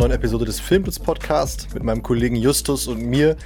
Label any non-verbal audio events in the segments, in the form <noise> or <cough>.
neuen Episode des Filmblitz Podcast mit meinem Kollegen Justus und mir.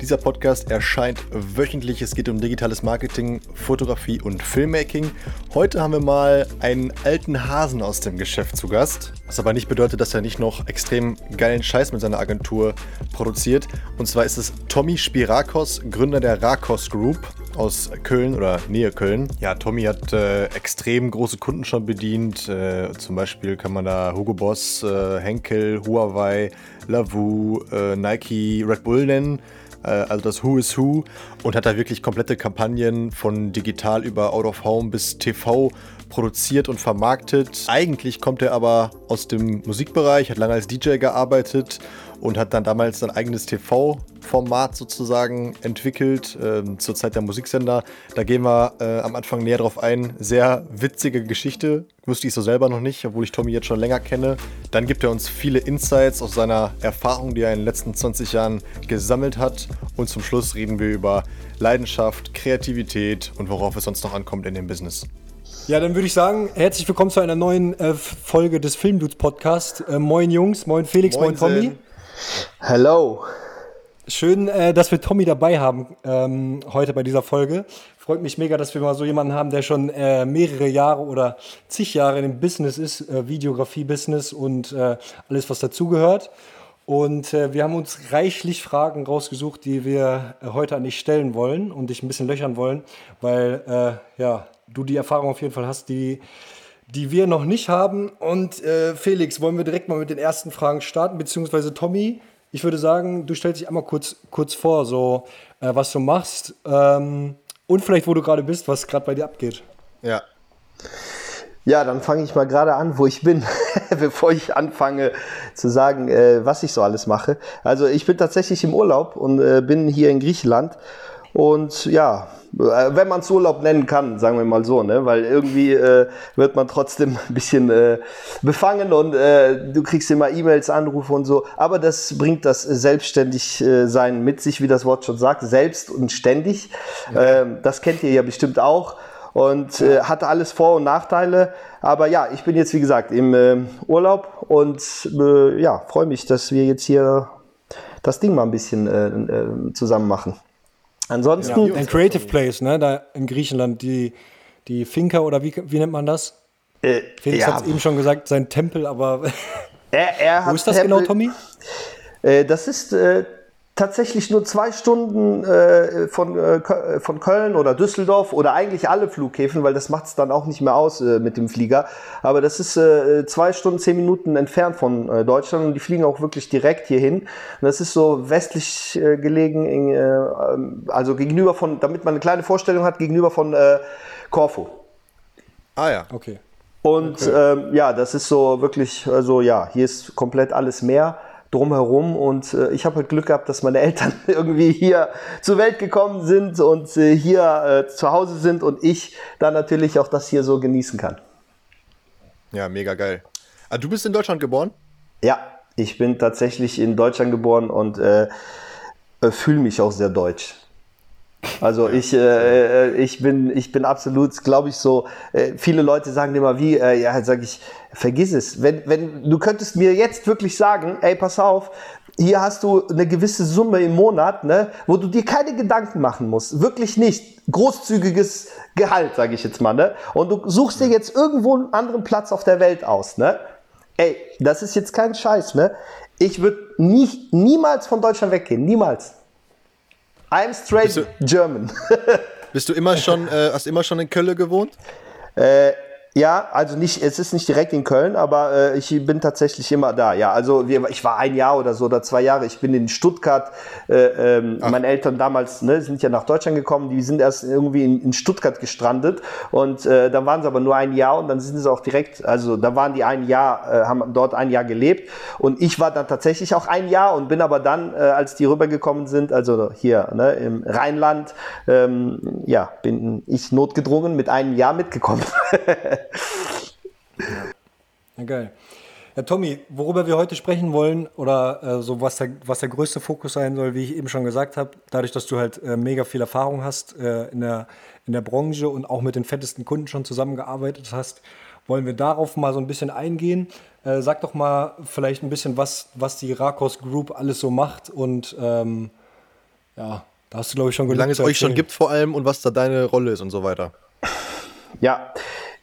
Dieser Podcast erscheint wöchentlich. Es geht um digitales Marketing, Fotografie und Filmmaking. Heute haben wir mal einen alten Hasen aus dem Geschäft zu Gast. Was aber nicht bedeutet, dass er nicht noch extrem geilen Scheiß mit seiner Agentur produziert. Und zwar ist es Tommy Spirakos, Gründer der Rakos Group aus Köln oder Nähe Köln. Ja, Tommy hat äh, extrem große Kunden schon bedient. Äh, zum Beispiel kann man da Hugo Boss, äh, Henkel, Huawei, Lavu, äh, Nike, Red Bull nennen. Äh, also das Who is Who und hat da wirklich komplette Kampagnen von digital über Out of Home bis TV produziert und vermarktet. Eigentlich kommt er aber aus dem Musikbereich, hat lange als DJ gearbeitet und hat dann damals sein eigenes TV-Format sozusagen entwickelt äh, zur Zeit der Musiksender. Da gehen wir äh, am Anfang näher drauf ein. Sehr witzige Geschichte, wusste ich so selber noch nicht, obwohl ich Tommy jetzt schon länger kenne. Dann gibt er uns viele Insights aus seiner Erfahrung, die er in den letzten 20 Jahren gesammelt hat. Und zum Schluss reden wir über Leidenschaft, Kreativität und worauf es sonst noch ankommt in dem Business. Ja, dann würde ich sagen, herzlich willkommen zu einer neuen äh, Folge des Filmdudes Podcast. Äh, moin Jungs, moin Felix, moin, moin Tommy. Hello. Schön, äh, dass wir Tommy dabei haben ähm, heute bei dieser Folge. Freut mich mega, dass wir mal so jemanden haben, der schon äh, mehrere Jahre oder zig Jahre im Business ist, äh, Videografie-Business und äh, alles, was dazugehört. Und äh, wir haben uns reichlich Fragen rausgesucht, die wir äh, heute an dich stellen wollen und dich ein bisschen löchern wollen, weil ja, du die Erfahrung auf jeden Fall hast, die die wir noch nicht haben. Und äh, Felix, wollen wir direkt mal mit den ersten Fragen starten, beziehungsweise Tommy, ich würde sagen, du stellst dich einmal kurz, kurz vor, so äh, was du machst ähm, und vielleicht, wo du gerade bist, was gerade bei dir abgeht. Ja. Ja, dann fange ich mal gerade an, wo ich bin, <laughs> bevor ich anfange zu sagen, äh, was ich so alles mache. Also ich bin tatsächlich im Urlaub und äh, bin hier in Griechenland und ja, äh, wenn man es Urlaub nennen kann, sagen wir mal so, ne? weil irgendwie äh, wird man trotzdem <laughs> ein bisschen äh, befangen und äh, du kriegst immer E-Mails, Anrufe und so. Aber das bringt das Selbstständigsein äh, mit sich, wie das Wort schon sagt, selbst und ständig. Ja. Ähm, das kennt ihr ja bestimmt auch und äh, hat alles Vor- und Nachteile. Aber ja, ich bin jetzt wie gesagt im äh, Urlaub und äh, ja, freue mich, dass wir jetzt hier das Ding mal ein bisschen äh, zusammen machen. Ansonsten. Ja, ein Creative Place, ne? Da in Griechenland, die, die Finca oder wie, wie nennt man das? Äh, Felix ja. hat es eben schon gesagt, sein Tempel, aber. Er, er <laughs> Wo ist das Tempel, genau, Tommy? Äh, das ist äh, tatsächlich nur zwei Stunden äh, von, äh, von Köln oder Düsseldorf oder eigentlich alle Flughäfen, weil das macht es dann auch nicht mehr aus äh, mit dem Flieger. Aber das ist äh, zwei Stunden, zehn Minuten entfernt von äh, Deutschland und die fliegen auch wirklich direkt hierhin. Und das ist so westlich äh, gelegen, in, äh, ähm, also gegenüber von, damit man eine kleine Vorstellung hat, gegenüber von äh, Korfu. Ah ja, okay. Und okay. Ähm, ja, das ist so wirklich, also ja, hier ist komplett alles Meer drumherum. Und äh, ich habe halt Glück gehabt, dass meine Eltern <laughs> irgendwie hier zur Welt gekommen sind und äh, hier äh, zu Hause sind und ich dann natürlich auch das hier so genießen kann. Ja, mega geil. Ah, du bist in Deutschland geboren? Ja, ich bin tatsächlich in Deutschland geboren und äh, äh, fühle mich auch sehr deutsch. Also ich, äh, äh, ich, bin, ich bin absolut, glaube ich, so, äh, viele Leute sagen immer, wie, äh, ja, sage ich, vergiss es. Wenn, wenn du könntest mir jetzt wirklich sagen, ey, pass auf, hier hast du eine gewisse Summe im Monat, ne, wo du dir keine Gedanken machen musst. Wirklich nicht. Großzügiges Gehalt, sage ich jetzt mal. Ne? Und du suchst dir jetzt irgendwo einen anderen Platz auf der Welt aus. Ne? Ey, das ist jetzt kein Scheiß. Ne? Ich würde nie, niemals von Deutschland weggehen. Niemals. I'm straight bist du, German. <laughs> bist du immer schon, äh, hast immer schon in Köln gewohnt? Äh, ja, also nicht, es ist nicht direkt in Köln, aber äh, ich bin tatsächlich immer da. Ja, also wir, ich war ein Jahr oder so oder zwei Jahre. Ich bin in Stuttgart. Äh, ähm, meine Eltern damals ne, sind ja nach Deutschland gekommen. Die sind erst irgendwie in, in Stuttgart gestrandet und äh, da waren sie aber nur ein Jahr und dann sind sie auch direkt. Also da waren die ein Jahr, äh, haben dort ein Jahr gelebt und ich war dann tatsächlich auch ein Jahr und bin aber dann, äh, als die rübergekommen sind, also hier ne, im Rheinland, ähm, ja, bin ich notgedrungen mit einem Jahr mitgekommen. <laughs> Ja, geil. Ja, Tommy, worüber wir heute sprechen wollen oder äh, so was der, was der größte Fokus sein soll, wie ich eben schon gesagt habe, dadurch, dass du halt äh, mega viel Erfahrung hast äh, in, der, in der Branche und auch mit den fettesten Kunden schon zusammengearbeitet hast, wollen wir darauf mal so ein bisschen eingehen. Äh, sag doch mal vielleicht ein bisschen, was, was die Rakos Group alles so macht und ähm, ja, da hast du, glaube ich, schon Wie lange es euch schon gibt vor allem und was da deine Rolle ist und so weiter. Ja,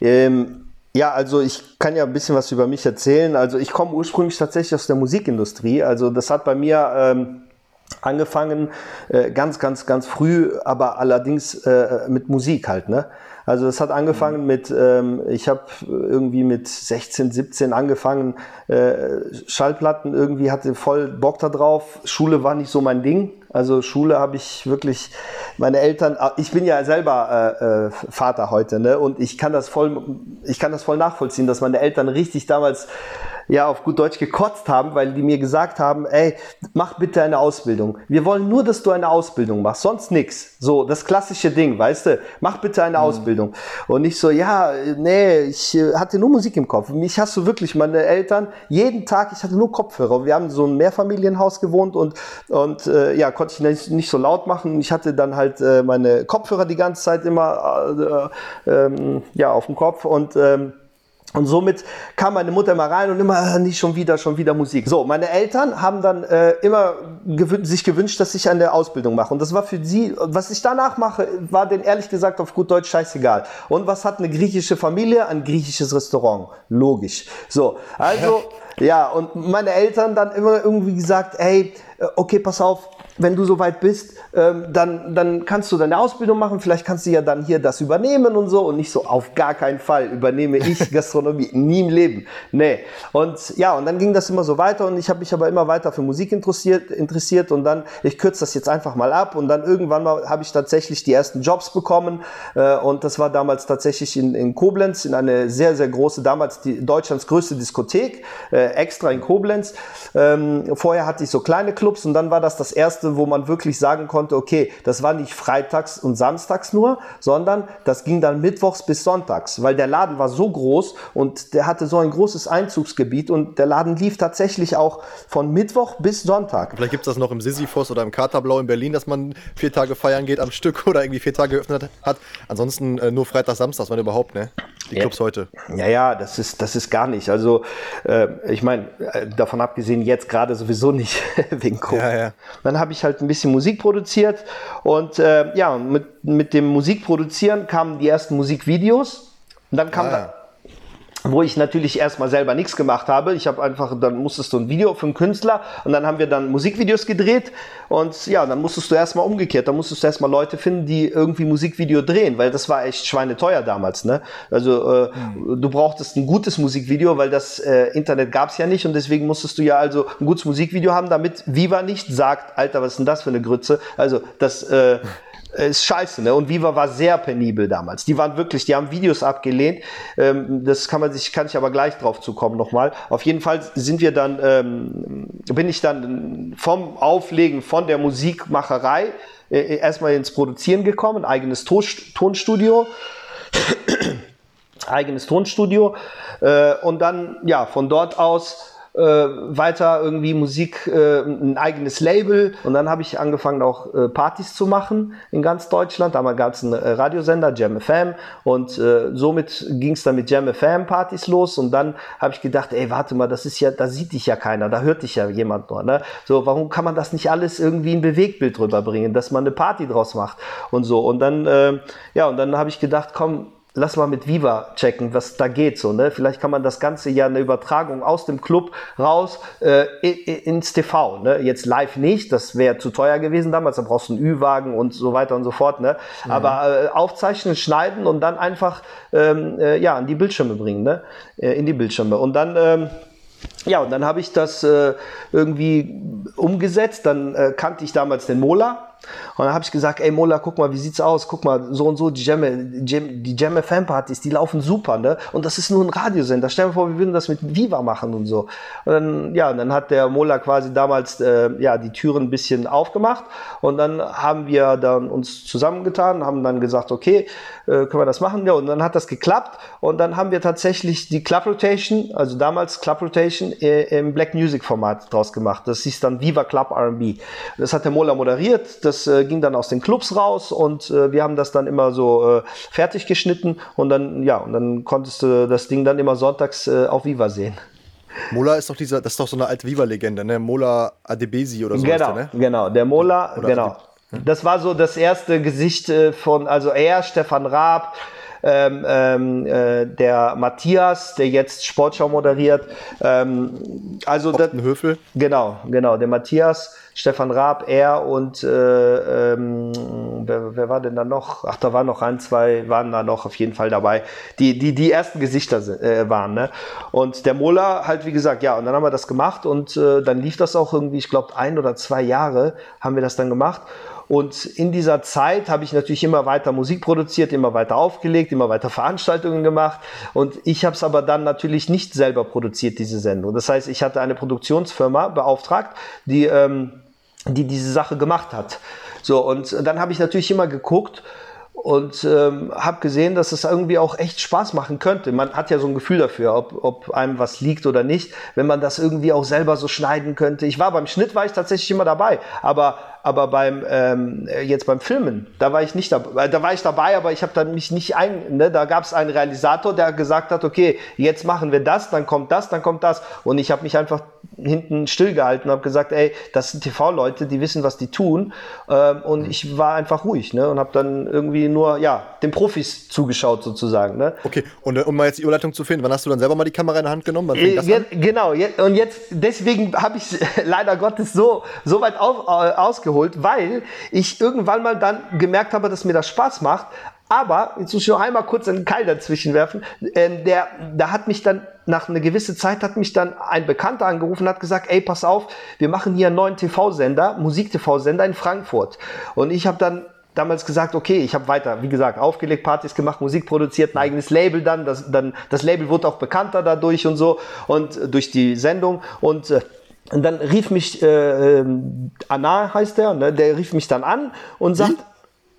ähm, ja, also ich kann ja ein bisschen was über mich erzählen. Also ich komme ursprünglich tatsächlich aus der Musikindustrie. Also das hat bei mir ähm, angefangen äh, ganz, ganz, ganz früh, aber allerdings äh, mit Musik halt. Ne? Also das hat angefangen mhm. mit, ähm, ich habe irgendwie mit 16, 17 angefangen, äh, Schallplatten irgendwie hatte voll Bock da drauf. Schule war nicht so mein Ding. Also Schule habe ich wirklich, meine Eltern, ah, ich bin ja selber äh, äh, Vater heute, ne? Und ich kann das voll, ich kann das voll nachvollziehen, dass meine Eltern richtig damals ja auf gut Deutsch gekotzt haben, weil die mir gesagt haben, ey, mach bitte eine Ausbildung. Wir wollen nur, dass du eine Ausbildung machst, sonst nix. So, das klassische Ding, weißt du, mach bitte eine mhm. Ausbildung. Und ich so, ja, nee, ich äh, hatte nur Musik im Kopf. Mich hast du wirklich, meine Eltern, jeden Tag, ich hatte nur Kopfhörer. Wir haben so ein Mehrfamilienhaus gewohnt und, und äh, ja, konnte ich nicht, nicht so laut machen. Ich hatte dann halt äh, meine Kopfhörer die ganze Zeit immer äh, ähm, ja, auf dem Kopf und ähm, und somit kam meine Mutter immer rein und immer, äh, nicht schon wieder, schon wieder Musik. So, meine Eltern haben dann äh, immer gewün sich gewünscht, dass ich eine Ausbildung mache. Und das war für sie, was ich danach mache, war denen ehrlich gesagt auf gut Deutsch scheißegal. Und was hat eine griechische Familie? Ein griechisches Restaurant. Logisch. So, also, <laughs> ja, und meine Eltern dann immer irgendwie gesagt, ey, okay, pass auf, wenn du soweit bist, ähm, dann, dann kannst du deine Ausbildung machen. Vielleicht kannst du ja dann hier das übernehmen und so und nicht so, auf gar keinen Fall übernehme ich <laughs> Gastronomie. Nie im Leben. Nee. Und ja, und dann ging das immer so weiter und ich habe mich aber immer weiter für Musik interessiert, interessiert und dann, ich kürze das jetzt einfach mal ab und dann irgendwann mal habe ich tatsächlich die ersten Jobs bekommen äh, und das war damals tatsächlich in, in Koblenz, in eine sehr, sehr große, damals die, Deutschlands größte Diskothek, äh, extra in Koblenz. Ähm, vorher hatte ich so kleine Clubs und dann war das das erste erste, wo man wirklich sagen konnte, okay, das war nicht freitags und samstags nur, sondern das ging dann mittwochs bis sonntags, weil der Laden war so groß und der hatte so ein großes Einzugsgebiet und der Laden lief tatsächlich auch von Mittwoch bis Sonntag. Vielleicht gibt es das noch im Sisyphos oder im Katerblau in Berlin, dass man vier Tage feiern geht am Stück oder irgendwie vier Tage geöffnet hat. Ansonsten äh, nur Freitag, Samstags, wenn überhaupt, ne? Die Clubs ja. heute. Ja, ja, das ist, das ist gar nicht. Also, äh, ich meine, äh, davon abgesehen, jetzt gerade sowieso nicht <laughs> wegen Corona. Ja, ja. Dann habe ich halt ein bisschen Musik produziert und äh, ja, mit, mit dem Musikproduzieren kamen die ersten Musikvideos und dann kam ah, ja wo ich natürlich erstmal selber nichts gemacht habe. Ich habe einfach, dann musstest du ein Video für einen Künstler und dann haben wir dann Musikvideos gedreht und ja, dann musstest du erstmal umgekehrt, dann musstest du erstmal Leute finden, die irgendwie Musikvideo drehen, weil das war echt schweineteuer damals. Ne? Also äh, mhm. du brauchtest ein gutes Musikvideo, weil das äh, Internet gab es ja nicht und deswegen musstest du ja also ein gutes Musikvideo haben, damit Viva nicht sagt, Alter, was ist denn das für eine Grütze? Also das äh, ist scheiße, ne? Und Viva war sehr penibel damals. Die waren wirklich, die haben Videos abgelehnt. Ähm, das kann man sich, kann ich aber gleich drauf zukommen nochmal. Auf jeden Fall sind wir dann, ähm, bin ich dann vom Auflegen von der Musikmacherei äh, erstmal ins Produzieren gekommen, eigenes Tonstudio. eigenes Tonstudio. Äh, und dann, ja, von dort aus äh, weiter irgendwie Musik, äh, ein eigenes Label und dann habe ich angefangen auch äh, Partys zu machen in ganz Deutschland. Damals gab es einen äh, Radiosender, Jam FM und äh, somit ging es dann mit Jam FM Partys los und dann habe ich gedacht, ey, warte mal, das ist ja, da sieht dich ja keiner, da hört dich ja jemand nur. Ne? So, warum kann man das nicht alles irgendwie in Bewegtbild drüber bringen, dass man eine Party draus macht und so und dann, äh, ja, und dann habe ich gedacht, komm, lass mal mit Viva checken, was da geht so, ne? Vielleicht kann man das Ganze ja eine Übertragung aus dem Club raus äh, ins TV, ne? Jetzt live nicht, das wäre zu teuer gewesen damals, da brauchst du einen Ü-Wagen und so weiter und so fort, ne? Mhm. Aber äh, aufzeichnen, schneiden und dann einfach ähm, äh, ja, an die Bildschirme bringen, ne? Äh, in die Bildschirme. Und dann ähm, ja, und dann habe ich das äh, irgendwie umgesetzt. Dann äh, kannte ich damals den Mola. Und dann habe ich gesagt, ey Mola, guck mal, wie sieht's aus? Guck mal, so und so, die Jam, Jam, die Jam FM Partys, die laufen super, ne? Und das ist nur ein Radiosender. Stell dir vor, wir würden das mit Viva machen und so. Und dann, ja, und dann hat der Mola quasi damals äh, ja, die Türen ein bisschen aufgemacht. Und dann haben wir dann uns zusammengetan, haben dann gesagt, okay, äh, können wir das machen? Ja, und dann hat das geklappt. Und dann haben wir tatsächlich die Club Rotation, also damals Club Rotation im Black Music Format draus gemacht. Das hieß dann Viva Club R&B. Das hat der Mola moderiert, das äh, ging dann aus den Clubs raus und äh, wir haben das dann immer so äh, fertig geschnitten und dann, ja, und dann konntest du das Ding dann immer sonntags äh, auf Viva sehen. Mola ist doch dieser, das ist doch so eine alte Viva-Legende, ne? Mola Adebesi oder so. Genau, der, ne? genau. Der Mola, Oder genau. Das war so das erste Gesicht äh, von, also er, Stefan Raab, ähm, ähm, äh, der Matthias, der jetzt Sportschau moderiert. Ähm, also das. Genau, genau. Der Matthias, Stefan Raab, er und äh, ähm, wer, wer war denn da noch? Ach, da waren noch ein, zwei, waren da noch auf jeden Fall dabei, die die, die ersten Gesichter äh, waren. Ne? Und der Mola halt, wie gesagt, ja, und dann haben wir das gemacht und äh, dann lief das auch irgendwie, ich glaube, ein oder zwei Jahre haben wir das dann gemacht. Und in dieser Zeit habe ich natürlich immer weiter Musik produziert, immer weiter aufgelegt, immer weiter Veranstaltungen gemacht. Und ich habe es aber dann natürlich nicht selber produziert, diese Sendung. Das heißt, ich hatte eine Produktionsfirma beauftragt, die, ähm, die diese Sache gemacht hat. So, und dann habe ich natürlich immer geguckt, und ähm, habe gesehen, dass es irgendwie auch echt Spaß machen könnte. Man hat ja so ein Gefühl dafür, ob, ob einem was liegt oder nicht, wenn man das irgendwie auch selber so schneiden könnte. Ich war beim Schnitt war ich tatsächlich immer dabei, aber aber beim ähm, jetzt beim Filmen, da war ich nicht dabei. Da war ich dabei, aber ich habe dann mich nicht ein. Ne, da gab es einen Realisator, der gesagt hat, okay, jetzt machen wir das, dann kommt das, dann kommt das. Und ich habe mich einfach hinten stillgehalten und habe gesagt, ey, das sind TV-Leute, die wissen, was die tun. Ähm, und ich war einfach ruhig ne, und habe dann irgendwie nur ja den Profis zugeschaut sozusagen. Ne. Okay, und äh, um mal jetzt die Überleitung zu finden, wann hast du dann selber mal die Kamera in der Hand genommen? Wann fing das Äh, an? je- Genau, je- und jetzt, deswegen habe ich <laughs> leider Gottes so, so weit auf, äh, ausgeholt, weil ich irgendwann mal dann gemerkt habe, dass mir das Spaß macht. Aber, jetzt muss ich noch einmal kurz einen Keil dazwischen werfen, ähm, der, da hat mich dann, nach einer gewissen Zeit hat mich dann ein Bekannter angerufen und hat gesagt, ey, pass auf, wir machen hier einen neuen TV-Sender, Musik-TV-Sender in Frankfurt. Und ich habe dann damals gesagt, okay, ich habe weiter, wie gesagt, aufgelegt, Partys gemacht, Musik produziert, ein eigenes Label dann, das, dann, das Label wurde auch bekannter dadurch und so und äh, durch die Sendung und äh, und dann rief mich äh, ähm, Anna heißt der, ne? der rief mich dann an und sagt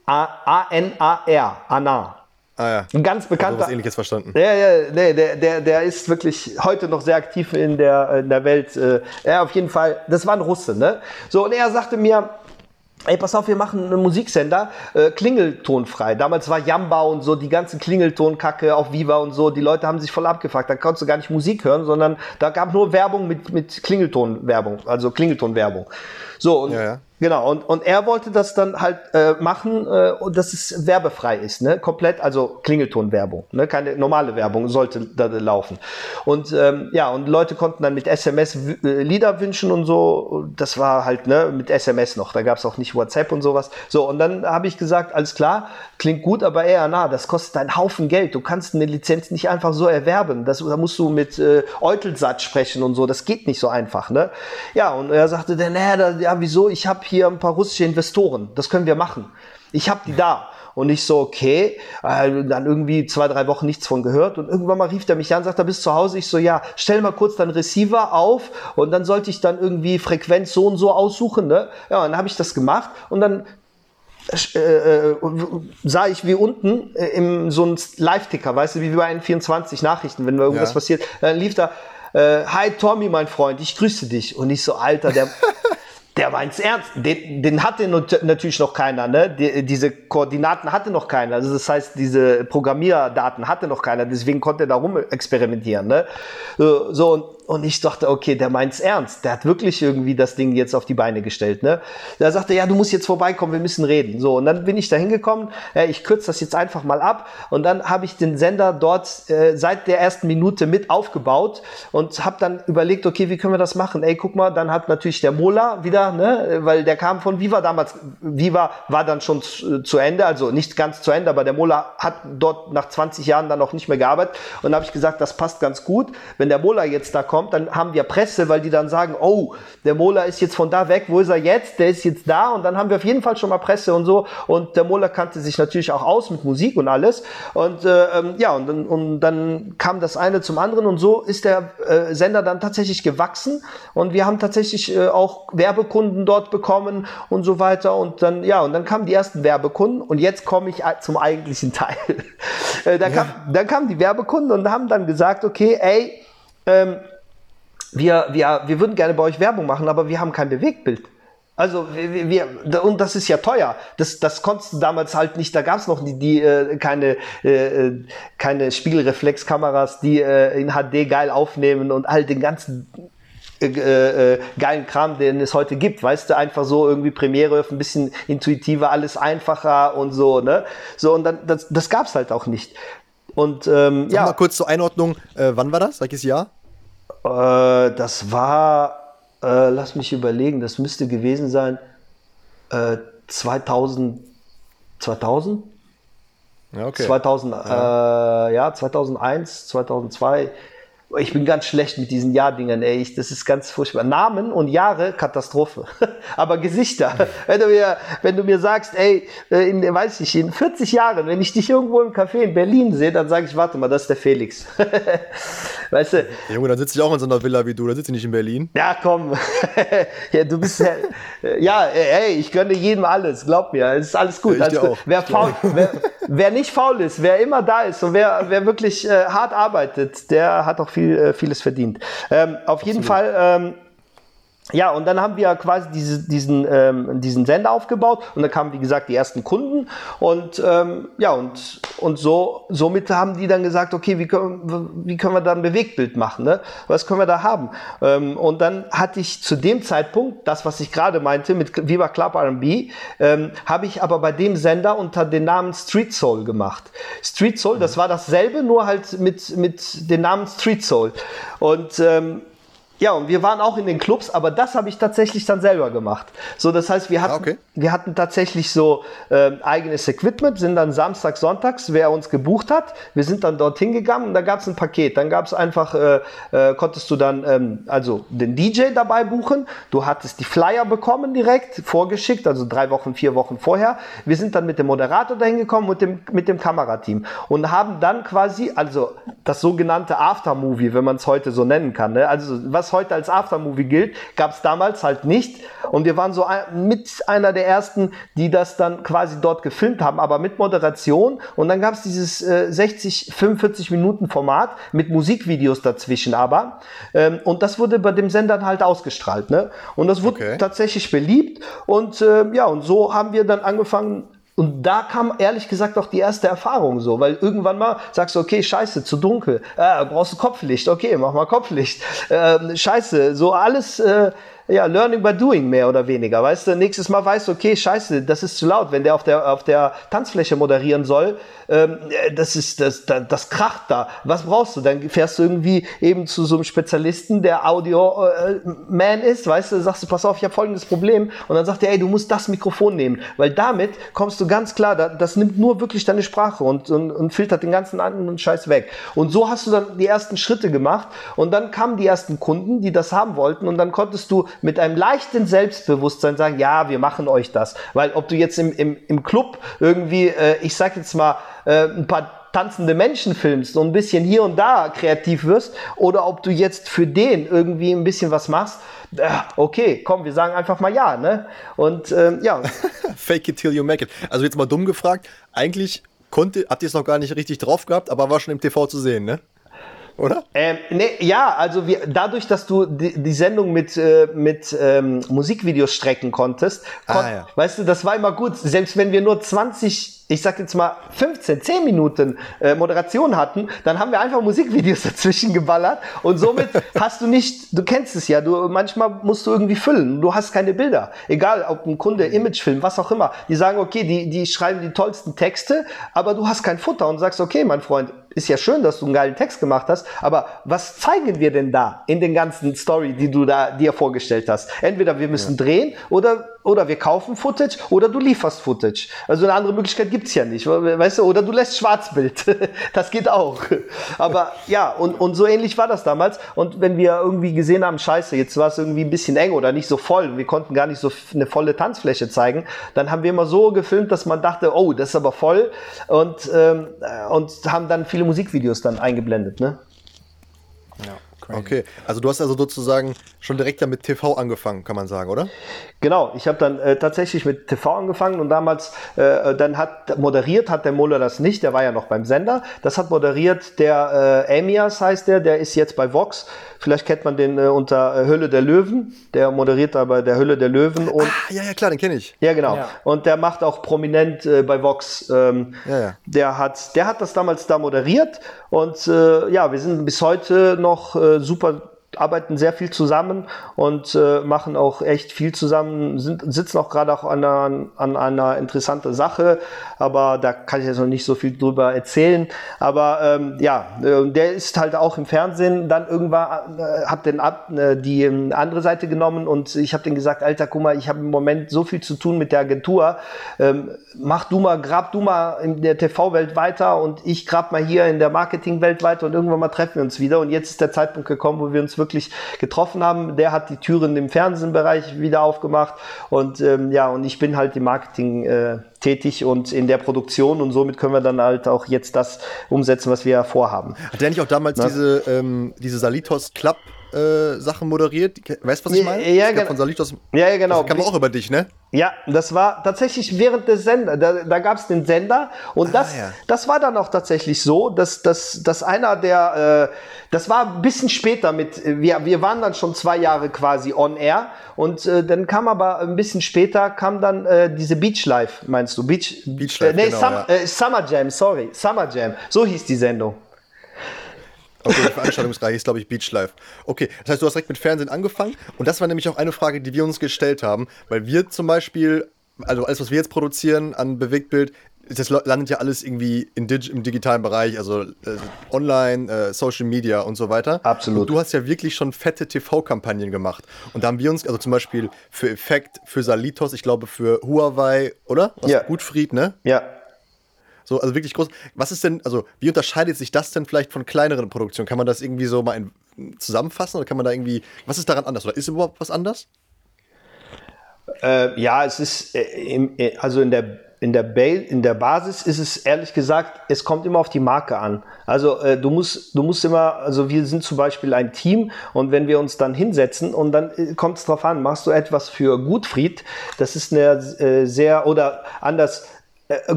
A-N-A-R, Anna. Ah ja. Ein ganz bekannter. was ähnliches verstanden. Ja, ja, nee, der, der, der ist wirklich heute noch sehr aktiv in der, in der Welt. Äh, ja, auf jeden Fall, das war ein Russe, ne? So, und er sagte mir, ey, pass auf, wir machen einen Musiksender, äh, klingeltonfrei. Damals war Jamba und so, die ganze Klingeltonkacke auf Viva und so, die Leute haben sich voll abgefuckt. Da konntest du gar nicht Musik hören, sondern da gab nur Werbung mit, mit Klingeltonwerbung, also Klingeltonwerbung. So, und Ja, ja. Genau, und, und er wollte das dann halt äh, machen, äh, dass es werbefrei ist, ne? Komplett, also Klingeltonwerbung, ne? Keine normale Werbung sollte da laufen. Und ähm, ja, und Leute konnten dann mit SMS äh, Lieder wünschen und so. Das war halt, ne, mit SMS noch. Da gab es auch nicht WhatsApp und sowas. So, und dann habe ich gesagt, alles klar, klingt gut, aber eher na, das kostet einen Haufen Geld. Du kannst eine Lizenz nicht einfach so erwerben. Das, da musst du mit äh, Eutelsatz sprechen und so. Das geht nicht so einfach, ne? Ja, und er sagte dann, naja, da, ja, wieso? Ich habe hier ein paar russische Investoren. Das können wir machen. Ich habe die da. Und ich so, okay, äh, dann irgendwie zwei, drei Wochen nichts von gehört. Und irgendwann mal rief der mich an, sagt, er bist zu Hause. Ich so, ja, stell mal kurz deinen Receiver auf. Und dann sollte ich dann irgendwie Frequenz so und so aussuchen. Ne? Ja, und dann habe ich das gemacht. Und dann äh, äh, sah ich wie unten äh, im so ein Live-Ticker, weißt du, wie bei N24 Nachrichten, wenn irgendwas Ja. passiert, dann lief da, äh, hi Tommy, mein Freund, ich grüße dich. Und ich so, Alter, der, <laughs> der meint's ernst. Den, den hatte natürlich noch keiner, ne? Die, diese Koordinaten hatte noch keiner. Also das heißt, diese Programmierdaten hatte noch keiner. Deswegen konnte er da rum experimentieren, ne? So, so und, und ich dachte, okay, der meint's ernst. Der hat wirklich irgendwie das Ding jetzt auf die Beine gestellt, ne? Da sagte ja, du musst jetzt vorbeikommen, wir müssen reden. So, und dann bin ich da hingekommen. Ja, ich kürze das jetzt einfach mal ab. Und dann habe ich den Sender dort äh, seit der ersten Minute mit aufgebaut und habe dann überlegt, okay, wie können wir das machen? Ey, guck mal, dann hat natürlich der Mola wieder, ne, weil der kam von Viva damals. Viva war dann schon zu, Ende, also nicht ganz zu Ende, aber der Mola hat dort nach 20 Jahren dann noch nicht mehr gearbeitet. Und habe ich gesagt, das passt ganz gut. Wenn der Mola jetzt da kommt, dann haben wir Presse, weil die dann sagen, oh, der Mola ist jetzt von da weg, wo ist er jetzt? Der ist jetzt da und dann haben wir auf jeden Fall schon mal Presse und so. Und der Mola kannte sich natürlich auch aus mit Musik und alles. Und äh, ähm, ja, und dann, und dann kam das eine zum anderen und so ist der äh, Sender dann tatsächlich gewachsen und wir haben tatsächlich äh, auch Werbekunden dort bekommen und so weiter. Und dann, ja, und dann kamen die ersten Werbekunden und jetzt komme ich zum eigentlichen <laughs> Teil. äh, da, kam, da kamen die Werbekunden und haben dann gesagt, okay, ey, ähm, wir, wir, wir würden gerne bei euch Werbung machen, aber wir haben kein Bewegtbild. Also wir, wir, und das ist ja teuer. Das, das konntest du damals halt nicht. Da gab es noch die, die äh, keine äh, äh, keine Spiegelreflexkameras, die äh, in HD geil aufnehmen und all den ganzen äh, äh, geilen Kram, den es heute gibt. Weißt du, einfach so irgendwie Premiere, ein bisschen intuitiver, alles einfacher und so. Ne, so und dann das, das gab's halt auch nicht. Und ähm, ja. Mal kurz zur Einordnung. Äh, wann war das? Welches Jahr? Äh, das war äh, lass mich überlegen, das müsste gewesen sein äh, 2000, 2000? Ja, okay. 2000, ja. Äh, ja, 2001, 2002. Ich bin ganz schlecht mit diesen Jahrdingern, ey. Ich, das ist ganz furchtbar. Namen und Jahre, Katastrophe. <laughs> Aber Gesichter. Wenn du mir, wenn du mir sagst, ey, äh, in, weiß ich, in 40 Jahren, wenn ich dich irgendwo im Café in Berlin sehe, dann sage ich, warte mal, das ist der Felix. <laughs> weißt du? Junge, dann sitze ich auch in so einer Villa wie du, dann sitze ich nicht in Berlin. Ja, komm. <laughs> ja, du bist ja, ja, ey, ich gönne jedem alles, glaub mir. Es ist alles gut. Ja, alles gut. Wer, faul, wer, wer, nicht faul ist, wer immer da ist und wer, wer wirklich äh, hart arbeitet, der hat auch viel, äh, vieles verdient. Ähm, auf Absolut. jeden Fall ähm, ja, und dann haben wir quasi diese, diesen, ähm, diesen Sender aufgebaut und dann kamen, wie gesagt, die ersten Kunden und ähm, ja, und, und so, somit haben die dann gesagt, okay, wie können, wie können wir da ein Bewegtbild machen, ne? Was können wir da haben? Ähm, und dann hatte ich zu dem Zeitpunkt, das, was ich gerade meinte, mit Viva Club R&B, ähm, habe ich aber bei dem Sender unter dem Namen Street Soul gemacht. Street Soul, das war dasselbe, nur halt mit, mit dem Namen Street Soul. Und ähm, ja, und wir waren auch in den Clubs, aber das habe ich tatsächlich dann selber gemacht. So, das heißt, wir hatten, ah, okay. wir hatten tatsächlich so äh, eigenes Equipment, sind dann Samstag, Sonntags, wer uns gebucht hat, wir sind dann dorthin gegangen und da gab es ein Paket. Dann gab es einfach, äh, äh, konntest du dann ähm, also den DJ dabei buchen. Du hattest die Flyer bekommen direkt, vorgeschickt, also drei Wochen, vier Wochen vorher. Wir sind dann mit dem Moderator dahin gekommen und dem, mit dem Kamerateam und haben dann quasi, also das sogenannte Aftermovie, wenn man es heute so nennen kann, ne? also was was heute als Aftermovie gilt, gab es damals halt nicht. Und wir waren so mit einer der ersten, die das dann quasi dort gefilmt haben, aber mit Moderation. Und dann gab es dieses äh, 60, 45 Minuten Format mit Musikvideos dazwischen aber. Ähm, und das wurde bei dem Sender halt ausgestrahlt. Ne? Und das wurde okay. tatsächlich beliebt. Und äh, ja, und so haben wir dann angefangen, und da kam ehrlich gesagt auch die erste Erfahrung so, weil irgendwann mal sagst du, okay, scheiße, zu dunkel, äh, brauchst du Kopflicht, okay, mach mal Kopflicht, äh, scheiße, so alles, äh, ja, Learning by Doing mehr oder weniger, weißt du, nächstes Mal weißt du, okay, scheiße, das ist zu laut, wenn der auf der, auf der Tanzfläche moderieren soll, ähm, das ist, das, das, das kracht da. Was brauchst du? Dann fährst du irgendwie eben zu so einem Spezialisten, der Audio-Man äh, ist, weißt du, sagst du, pass auf, ich habe folgendes Problem. Und dann sagt er, ey, du musst das Mikrofon nehmen, weil damit kommst du ganz klar, das, das nimmt nur wirklich deine Sprache und, und, und filtert den ganzen anderen Scheiß weg. Und so hast du dann die ersten Schritte gemacht und dann kamen die ersten Kunden, die das haben wollten und dann konntest du mit einem leichten Selbstbewusstsein sagen, ja, wir machen euch das. Weil ob du jetzt im, im, im Club irgendwie, äh, ich sag jetzt mal, äh, ein paar tanzende Menschen filmst und ein bisschen hier und da kreativ wirst oder ob du jetzt für den irgendwie ein bisschen was machst. Äh, okay, komm, wir sagen einfach mal ja, ne? Und ähm, ja. <laughs> Fake it till you make it. Also jetzt mal dumm gefragt, eigentlich konnte, habt ihr es noch gar nicht richtig drauf gehabt, aber war schon im TV zu sehen, ne? Oder? Ähm, nee, ja, also wir, dadurch, dass du die, die Sendung mit, äh, mit ähm, Musikvideos strecken konntest, kon ah, ja. weißt du, das war immer gut. Selbst wenn wir nur 20 ich sag jetzt mal 15, 10 Minuten äh, Moderation hatten, dann haben wir einfach Musikvideos <laughs> dazwischen geballert und somit <laughs> hast du nicht, du kennst es ja, du manchmal musst du irgendwie füllen, du hast keine Bilder, egal ob ein Kunde Imagefilm, was auch immer, die sagen okay, die die schreiben die tollsten Texte, aber du hast kein Futter und sagst okay, mein Freund, ist ja schön, dass du einen geilen Text gemacht hast, aber was zeigen wir denn da in den ganzen Story, die du da dir vorgestellt hast? Entweder wir müssen ja. drehen oder, oder wir kaufen Footage oder du lieferst Footage. Also eine andere Möglichkeit gibt's ja nicht, weißt du? Oder du lässt Schwarzbild. <laughs> das geht auch. Aber ja, und, und so ähnlich war das damals. Und wenn wir irgendwie gesehen haben, scheiße, jetzt war es irgendwie ein bisschen eng oder nicht so voll, wir konnten gar nicht so eine volle Tanzfläche zeigen, dann haben wir immer so gefilmt, dass man dachte, oh, das ist aber voll. Und, ähm, und haben dann viele Musikvideos dann eingeblendet, ne? Ja, Crazy. Okay, also du hast also sozusagen schon direkt damit TV angefangen, kann man sagen, oder? Genau, ich habe dann äh, tatsächlich mit TV angefangen und damals, äh, dann hat moderiert hat der Muller das nicht, der war ja noch beim Sender. Das hat moderiert der äh, Amias heißt der, der ist jetzt bei Vox. Vielleicht kennt man den äh, unter äh, Hölle der Löwen. Der moderiert da bei der Hölle der Löwen. Und, ah, ja, ja, klar, den kenne ich. Ja, genau. Ja. Und der macht auch prominent äh, bei Vox. Ähm, ja, ja. Der, hat, der hat das damals da moderiert. Und äh, ja, wir sind bis heute noch äh, super arbeiten sehr viel zusammen und äh, machen auch echt viel zusammen, sind, sitzen auch gerade auch an einer, an einer interessanten Sache, aber da kann ich jetzt noch nicht so viel drüber erzählen. Aber ähm, ja, äh, der ist halt auch im Fernsehen. Dann irgendwann, äh, hab den ab, äh, die äh, andere Seite genommen und ich habe den gesagt, Alter, guck mal, ich habe im Moment so viel zu tun mit der Agentur, ähm, mach du mal, grab du mal in der TV-Welt weiter und ich grab mal hier in der Marketing-Welt weiter und irgendwann mal treffen wir uns wieder. Und jetzt ist der Zeitpunkt gekommen, wo wir uns wirklich getroffen haben. Der hat die Türen im Fernsehbereich wieder aufgemacht und ähm, ja, und ich bin halt im Marketing äh, tätig und in der Produktion und somit können wir dann halt auch jetzt das umsetzen, was wir vorhaben. Hat der nicht auch damals diese, ähm, diese Salitos Club äh, Sachen moderiert. Weißt du, was ich meine? Ja, ja, von Salitos. Ja, ja, genau. Das kam auch über dich, ne? Ja, das war tatsächlich während des Sender. Da, da gab es den Sender und ah, das, ja. das war dann auch tatsächlich so, dass, dass, dass einer der, äh, das war ein bisschen später mit, wir, wir waren dann schon zwei Jahre quasi on air und äh, dann kam aber ein bisschen später, kam dann äh, diese Beach Life, meinst du? Beach, Beach Life, äh, nee, genau, Sum, ja. Äh, Summer Jam, sorry, Summer Jam, so hieß die Sendung. Okay, die Veranstaltungsreihe ist, glaube ich, Beach Life. Okay, das heißt, du hast direkt mit Fernsehen angefangen. Und das war nämlich auch eine Frage, die wir uns gestellt haben. Weil wir zum Beispiel, also alles, was wir jetzt produzieren an Bewegtbild, das landet ja alles irgendwie Dig im digitalen Bereich, also äh, online, äh, Social Media und so weiter. Absolut. Und du hast ja wirklich schon fette TV-Kampagnen gemacht. Und da haben wir uns, also zum Beispiel für Effekt, für Salitos, ich glaube für Huawei, oder? Aus ja. Gutfried, ne? Ja. So, also wirklich groß. Was ist denn, also wie unterscheidet sich das denn vielleicht von kleineren Produktionen? Kann man das irgendwie so mal in, zusammenfassen oder kann man da irgendwie, was ist daran anders oder ist überhaupt was anders? Äh, ja, es ist, äh, im, äh, also in der in der, ba in der Basis ist es ehrlich gesagt, es kommt immer auf die Marke an. Also äh, du musst, du musst immer, also wir sind zum Beispiel ein Team und wenn wir uns dann hinsetzen und dann äh, kommt es drauf an, machst du etwas für Gutfried, das ist eine äh, sehr oder anders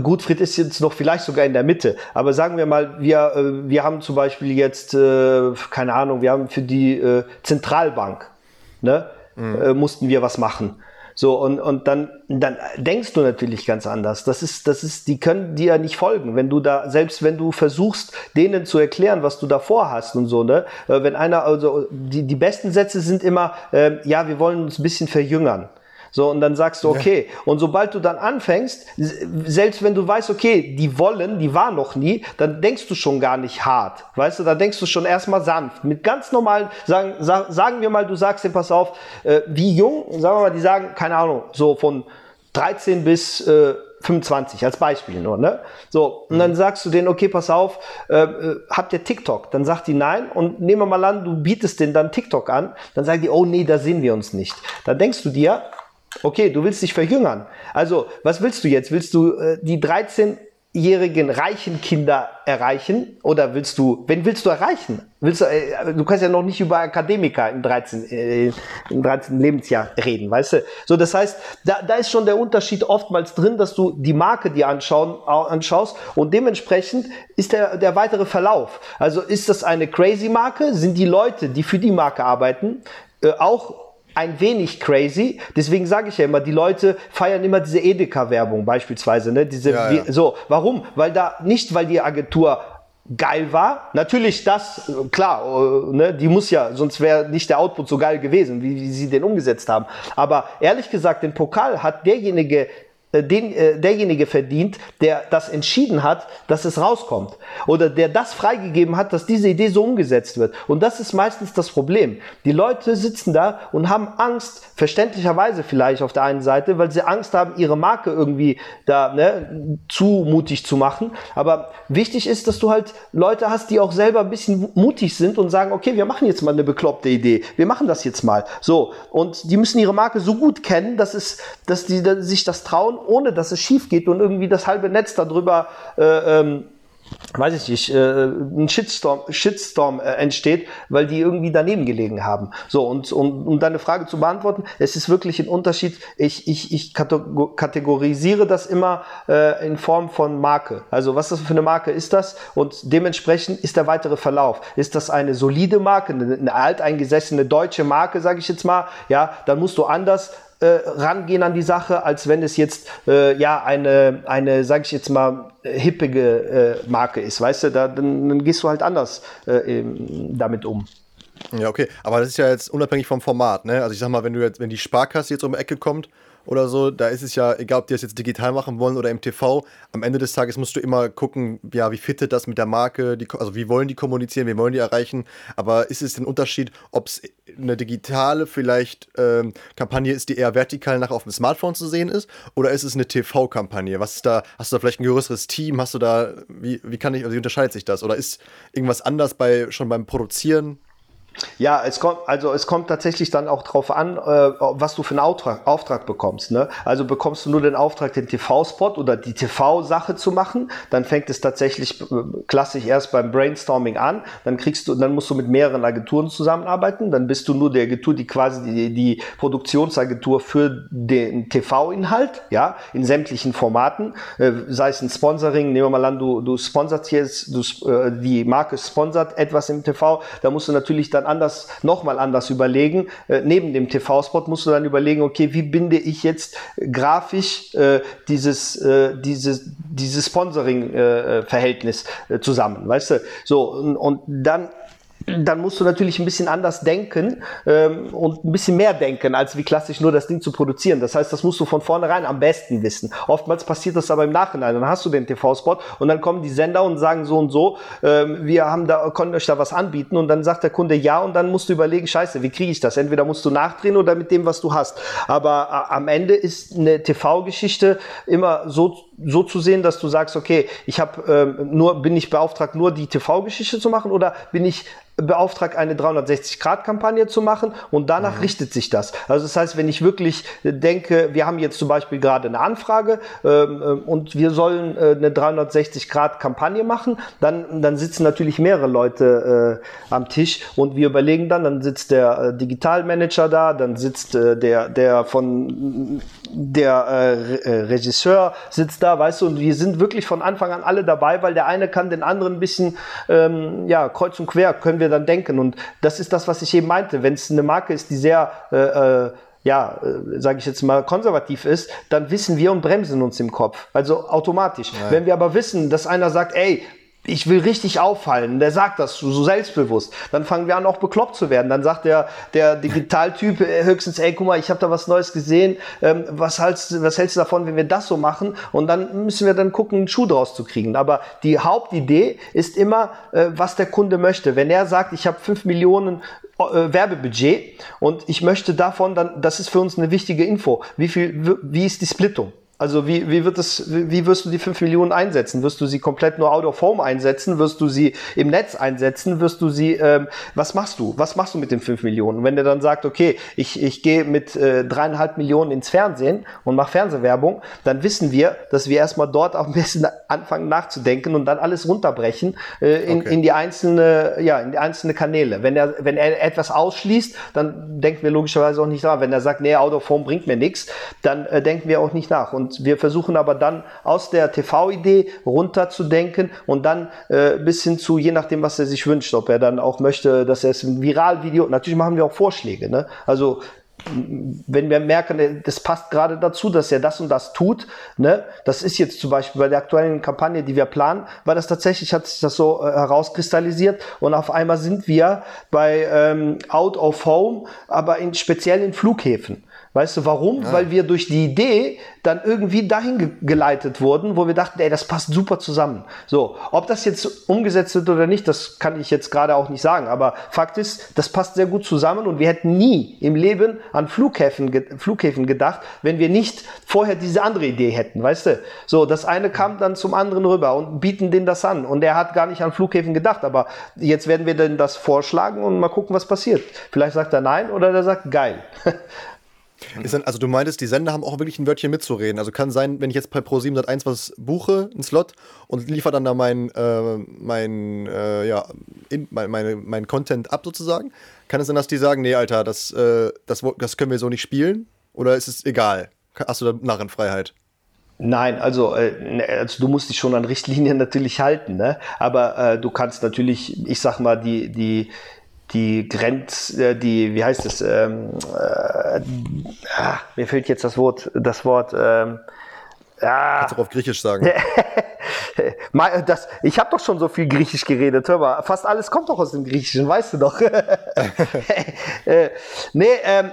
Gutfried ist jetzt noch vielleicht sogar in der Mitte, aber sagen wir mal, wir, äh, wir haben zum Beispiel jetzt, äh, keine Ahnung, wir haben für die Zentralbank, ne, mhm. mussten wir was machen. So, und, und dann, dann denkst du natürlich ganz anders. Das ist, das ist, die können dir nicht folgen. Wenn du da, selbst wenn du versuchst, denen zu erklären, was du davor hast und so, ne? Wenn einer, also, die, die besten Sätze sind immer, äh, ja, wir wollen uns ein bisschen verjüngern. So, und dann sagst du, okay. Ja. Und sobald du dann anfängst, selbst wenn du weißt, okay, die wollen, die war noch nie, dann denkst du schon gar nicht hart. Weißt du, da denkst du schon erstmal sanft. Mit ganz normalen, sagen, sag, sagen wir mal, du sagst dir, pass auf, äh, wie jung, sagen wir mal, die sagen, keine Ahnung, so von 13 bis äh, 25 als Beispiel nur, ne? So, und dann mhm. sagst du denen, okay, pass auf, äh, äh, habt ihr TikTok? Dann sagt die nein und nehmen wir mal an, du bietest denen dann TikTok an, dann sagen die, oh nee, da sehen wir uns nicht. Dann denkst du dir, Okay, du willst dich verjüngern. Also, was willst du jetzt? Willst du äh, die 13-jährigen reichen Kinder erreichen? Oder willst du, wen willst du erreichen? Willst du, äh, du kannst ja noch nicht über Akademiker im 13, äh, im 13. Lebensjahr reden, weißt du? So, das heißt, da, da ist schon der Unterschied oftmals drin, dass du die Marke dir anschauen, anschaust und dementsprechend ist der, der weitere Verlauf. Also ist das eine crazy Marke? Sind die Leute, die für die Marke arbeiten, äh, auch ein wenig crazy. Deswegen sage ich ja immer, die Leute feiern immer diese Edeka-Werbung beispielsweise. Ne? Diese, ja, ja. So, warum? Weil da nicht, weil die Agentur geil war. Natürlich das, klar, äh, ne, die muss ja, sonst wäre nicht der Output so geil gewesen, wie, wie sie den umgesetzt haben. Aber ehrlich gesagt, den Pokal hat derjenige den, äh, derjenige verdient, der das entschieden hat, dass es rauskommt. Oder der das freigegeben hat, dass diese Idee so umgesetzt wird. Und das ist meistens das Problem. Die Leute sitzen da und haben Angst, verständlicherweise vielleicht auf der einen Seite, weil sie Angst haben, ihre Marke irgendwie da ne, zu mutig zu machen. Aber wichtig ist, dass du halt Leute hast, die auch selber ein bisschen mutig sind und sagen, okay, wir machen jetzt mal eine bekloppte Idee. Wir machen das jetzt mal. So. Und die müssen ihre Marke so gut kennen, dass es, dass die dass sich das trauen ohne dass es schief geht und irgendwie das halbe Netz darüber äh, ähm, weiß ich nicht, äh, ein Shitstorm, Shitstorm äh, entsteht, weil die irgendwie daneben gelegen haben. So, und um, um deine Frage zu beantworten, es ist wirklich ein Unterschied. Ich, ich, ich kategorisiere das immer äh, in Form von Marke. Also was das für eine Marke ist das? Und dementsprechend ist der weitere Verlauf. Ist das eine solide Marke, eine, eine alteingesessene deutsche Marke, sage ich jetzt mal, ja, dann musst du anders äh, rangehen an die Sache, als wenn es jetzt äh, ja eine, eine sage ich jetzt mal, hippige äh, Marke ist. Weißt du, da, dann, dann gehst du halt anders äh, damit um. Ja, okay. Aber das ist ja jetzt unabhängig vom Format, ne? Also ich sag mal, wenn du jetzt, wenn die Sparkasse jetzt um die Ecke kommt oder so, da ist es ja, egal ob die das jetzt digital machen wollen oder im TV, am Ende des Tages musst du immer gucken, ja, wie fittet das mit der Marke, die, also wie wollen die kommunizieren, wie wollen die erreichen, aber ist es ein Unterschied, ob es eine digitale vielleicht ähm, Kampagne ist, die eher vertikal nach auf dem Smartphone zu sehen ist, oder ist es eine TV-Kampagne? Was ist da, hast du da vielleicht ein größeres Team, hast du da, wie, wie kann ich, also wie unterscheidet sich das? Oder ist irgendwas anders bei, schon beim Produzieren? Ja, es kommt, also es kommt tatsächlich dann auch drauf an, äh, was du für einen Auftrag, Auftrag bekommst. Ne? Also bekommst du nur den Auftrag, den TV-Spot oder die TV-Sache zu machen, dann fängt es tatsächlich äh, klassisch erst beim Brainstorming an, dann kriegst du, dann musst du mit mehreren Agenturen zusammenarbeiten, dann bist du nur die Agentur, die quasi die, die Produktionsagentur für den TV-Inhalt, ja, in sämtlichen Formaten, äh, sei es ein Sponsoring, nehmen wir mal an, du, du sponsorst jetzt, du, äh, die Marke sponsert etwas im TV, da musst du natürlich dann anders, nochmal anders überlegen. Äh, neben dem TV-Spot musst du dann überlegen, okay, wie binde ich jetzt grafisch äh, dieses, äh, dieses, dieses Sponsoring-Verhältnis äh, äh, zusammen, weißt du? So, und, und dann dann musst du natürlich ein bisschen anders denken ähm, und ein bisschen mehr denken, als wie klassisch nur das Ding zu produzieren. Das heißt, das musst du von vornherein am besten wissen. Oftmals passiert das aber im Nachhinein. Dann hast du den TV-Spot und dann kommen die Sender und sagen so und so, ähm, wir haben da, können euch da was anbieten und dann sagt der Kunde ja und dann musst du überlegen, scheiße, wie kriege ich das? Entweder musst du nachdrehen oder mit dem, was du hast. Aber äh, am Ende ist eine TV-Geschichte immer so so zu sehen, dass du sagst, okay, ich habe ähm, nur bin ich beauftragt, nur die TV-Geschichte zu machen oder bin ich beauftragt, eine 360-Grad-Kampagne zu machen und danach mhm. richtet sich das. Also das heißt, wenn ich wirklich denke, wir haben jetzt zum Beispiel gerade eine Anfrage ähm, ähm und wir sollen äh, eine 360-Grad-Kampagne machen, dann, dann sitzen natürlich mehrere Leute äh, am Tisch und wir überlegen dann, dann sitzt der äh, Digitalmanager da, dann sitzt äh, der, der von der äh, äh, Regisseur sitzt da, weißt du, und wir sind wirklich von Anfang an alle dabei, weil der eine kann den anderen ein bisschen, ähm, ja, kreuz und quer können wir dann denken. Und das ist das, was ich eben meinte. Wenn es eine Marke ist, die sehr, äh, äh, ja, äh, sage ich jetzt mal, konservativ ist, dann wissen wir und bremsen uns im Kopf. Also automatisch. Ja. Wenn wir aber wissen, dass einer sagt, ey, ich will richtig auffallen. Der sagt das so selbstbewusst. Dann fangen wir an, auch bekloppt zu werden. Dann sagt der, der Digitaltyp äh, höchstens, ey, guck mal, ich habe da was Neues gesehen. Ähm, was, hältst, was hältst du davon, wenn wir das so machen? Und dann müssen wir dann gucken, einen Schuh draus zu kriegen. Aber die Hauptidee ist immer, äh, was der Kunde möchte. Wenn er sagt, ich habe fünf Millionen äh, Werbebudget und ich möchte davon, dann, das ist für uns eine wichtige Info. Wie viel, wie ist die Splittung? Also wie, wie wird es, wie wirst du die 5 Millionen einsetzen? Wirst du sie komplett nur out of home einsetzen? Wirst du sie im Netz einsetzen? Wirst du sie, ähm, was machst du? Was machst du mit den 5 Millionen? Und wenn der dann sagt, okay, ich, ich gehe mit äh, dreieinhalb Millionen ins Fernsehen und mache Fernsehwerbung, dann wissen wir, dass wir erstmal dort am besten anfangen nachzudenken und dann alles runterbrechen äh, in, okay. in die einzelne, ja, in die einzelne Kanäle. Wenn er, wenn er etwas ausschließt, dann denken wir logischerweise auch nicht nach. Wenn er sagt, nee, out of home bringt mir nichts, dann äh, denken wir auch nicht nach. Und und wir versuchen aber dann aus der TV-Idee runterzudenken und dann äh, bis hin zu, je nachdem, was er sich wünscht, ob er dann auch möchte, dass er es ein Viralvideo, natürlich machen wir auch Vorschläge, ne? Also wenn wir merken, das passt gerade dazu, dass er das und das tut, ne, das ist jetzt zum Beispiel bei der aktuellen Kampagne, die wir planen, weil das tatsächlich hat sich das so äh, herauskristallisiert und auf einmal sind wir bei ähm, Out of Home, aber in, speziell in Flughäfen. Weißt du warum? Ja. Weil wir durch die Idee dann irgendwie dahin ge geleitet wurden, wo wir dachten, ey, das passt super zusammen. So, ob das jetzt umgesetzt wird oder nicht, das kann ich jetzt gerade auch nicht sagen. Aber Fakt ist, das passt sehr gut zusammen und wir hätten nie im Leben an Flughäfen, ge Flughäfen gedacht, wenn wir nicht vorher diese andere Idee hätten, weißt du? So, das eine kam dann zum anderen rüber und bieten den das an und er hat gar nicht an Flughäfen gedacht, aber jetzt werden wir denn das vorschlagen und mal gucken, was passiert. Vielleicht sagt er nein oder er sagt geil. <laughs> Dann, also du meintest, die Sender haben auch wirklich ein Wörtchen mitzureden. Also kann sein, wenn ich jetzt bei Pro7 Sat1 was buche, einen Slot, und liefere dann da mein, äh, mein, äh, ja, in, mein, meine, mein Content ab sozusagen, kann es sein, dass die sagen, nee, Alter, das, äh, das, das können wir so nicht spielen? Oder ist es egal? Hast du da Narrenfreiheit? Nein, also, äh, ne, also du musst dich schon an Richtlinien <laughs> natürlich halten, ne? aber äh, du kannst natürlich, ich sag mal, die, die, die Grenz, äh, die, wie heißt es, ähm, äh, ah, mir fehlt jetzt das Wort, das Wort, ähm, ah. Kannst du auf Griechisch sagen. <laughs> das, ich habe doch schon so viel Griechisch geredet, hör mal, fast alles kommt doch aus dem Griechischen, weißt du doch. <laughs> äh, nee, ähm,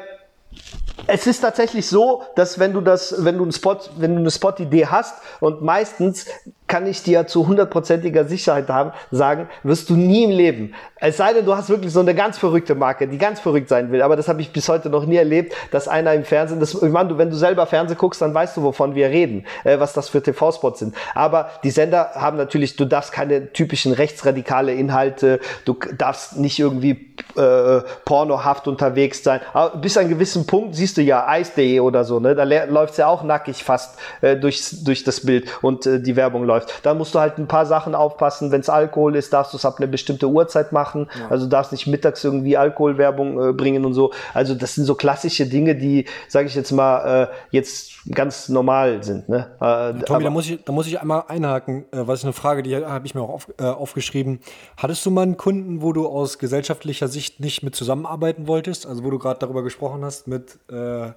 es ist tatsächlich so, dass wenn du das, wenn du einen Spot, wenn du eine Spot-Idee hast und meistens kann ich dir zu hundertprozentiger Sicherheit haben, sagen, wirst du nie im Leben. Es sei denn, du hast wirklich so eine ganz verrückte Marke, die ganz verrückt sein will. Aber das habe ich bis heute noch nie erlebt, dass einer im Fernsehen, das, ich meine, wenn du selber Fernsehen guckst, dann weißt du, wovon wir reden, äh, was das für TV-Spots sind. Aber die Sender haben natürlich, du darfst keine typischen rechtsradikale Inhalte, du darfst nicht irgendwie äh, pornohaft unterwegs sein. Aber bis zu einem gewissen Punkt siehst du ja Ice.de oder so, ne? Da läuft's ja auch nackig fast äh, durch, durch das Bild und äh, die Werbung läuft läuft. Da musst du halt ein paar Sachen aufpassen. Wenn es Alkohol ist, darfst du es ab einer bestimmten Uhrzeit machen. Ja. Also darfst nicht mittags irgendwie Alkoholwerbung äh, bringen und so. Also das sind so klassische Dinge, die, sage ich jetzt mal, äh, jetzt ganz normal sind. Ne? Äh, Tommy, da muss, ich, da muss ich einmal einhaken, äh, was ist eine Frage, die habe ich mir auch auf, äh, aufgeschrieben. Hattest du mal einen Kunden, wo du aus gesellschaftlicher Sicht nicht mit zusammenarbeiten wolltest? Also wo du gerade darüber gesprochen hast, mit, äh,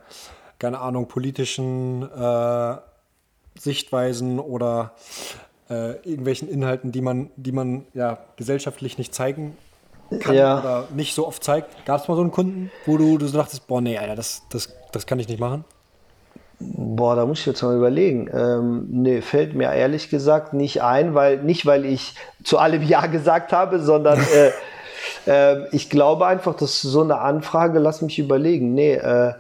keine Ahnung, politischen äh, Sichtweisen oder äh, irgendwelchen Inhalten, die man, die man ja gesellschaftlich nicht zeigen kann ja. oder nicht so oft zeigt. Gab es mal so einen Kunden, wo du, du so dachtest, boah, nee, Alter, das, das, das kann ich nicht machen? Boah, da muss ich jetzt mal überlegen. Ähm, nee, fällt mir ehrlich gesagt nicht ein, weil nicht, weil ich zu allem Ja gesagt habe, sondern <laughs> äh, äh, ich glaube einfach, dass so eine Anfrage, lass mich überlegen. Nee, äh,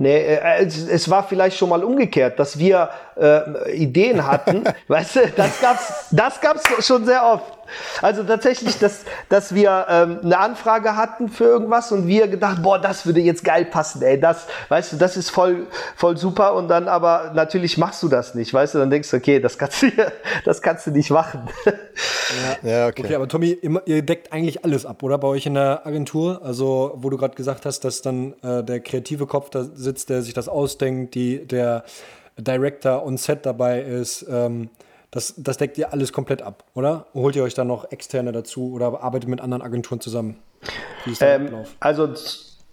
Nee, äh, es, es, war vielleicht schon mal umgekehrt, dass wir äh, Ideen hatten. <laughs> weißt du, das gab's, das gab's schon sehr oft. Also tatsächlich, dass, dass wir ähm, eine Anfrage hatten für irgendwas und wir gedacht, boah, das würde jetzt geil passen, ey, das, weißt du, das ist voll, voll super und dann aber natürlich machst du das nicht, weißt du, dann denkst du, okay, das kannst du, <laughs> das kannst du nicht machen. Ja, ja okay. okay. aber Tommy, ihr deckt eigentlich alles ab, oder? Bei euch in der Agentur, also wo du gerade gesagt hast, dass dann äh, der kreative Kopf da sitzt, der sich das ausdenkt, die, der Director on Set dabei ist, ähm, das, das deckt ihr alles komplett ab, oder? Holt ihr euch dann noch externe dazu oder arbeitet mit anderen Agenturen zusammen? Wie ist der ähm, Ablauf? Also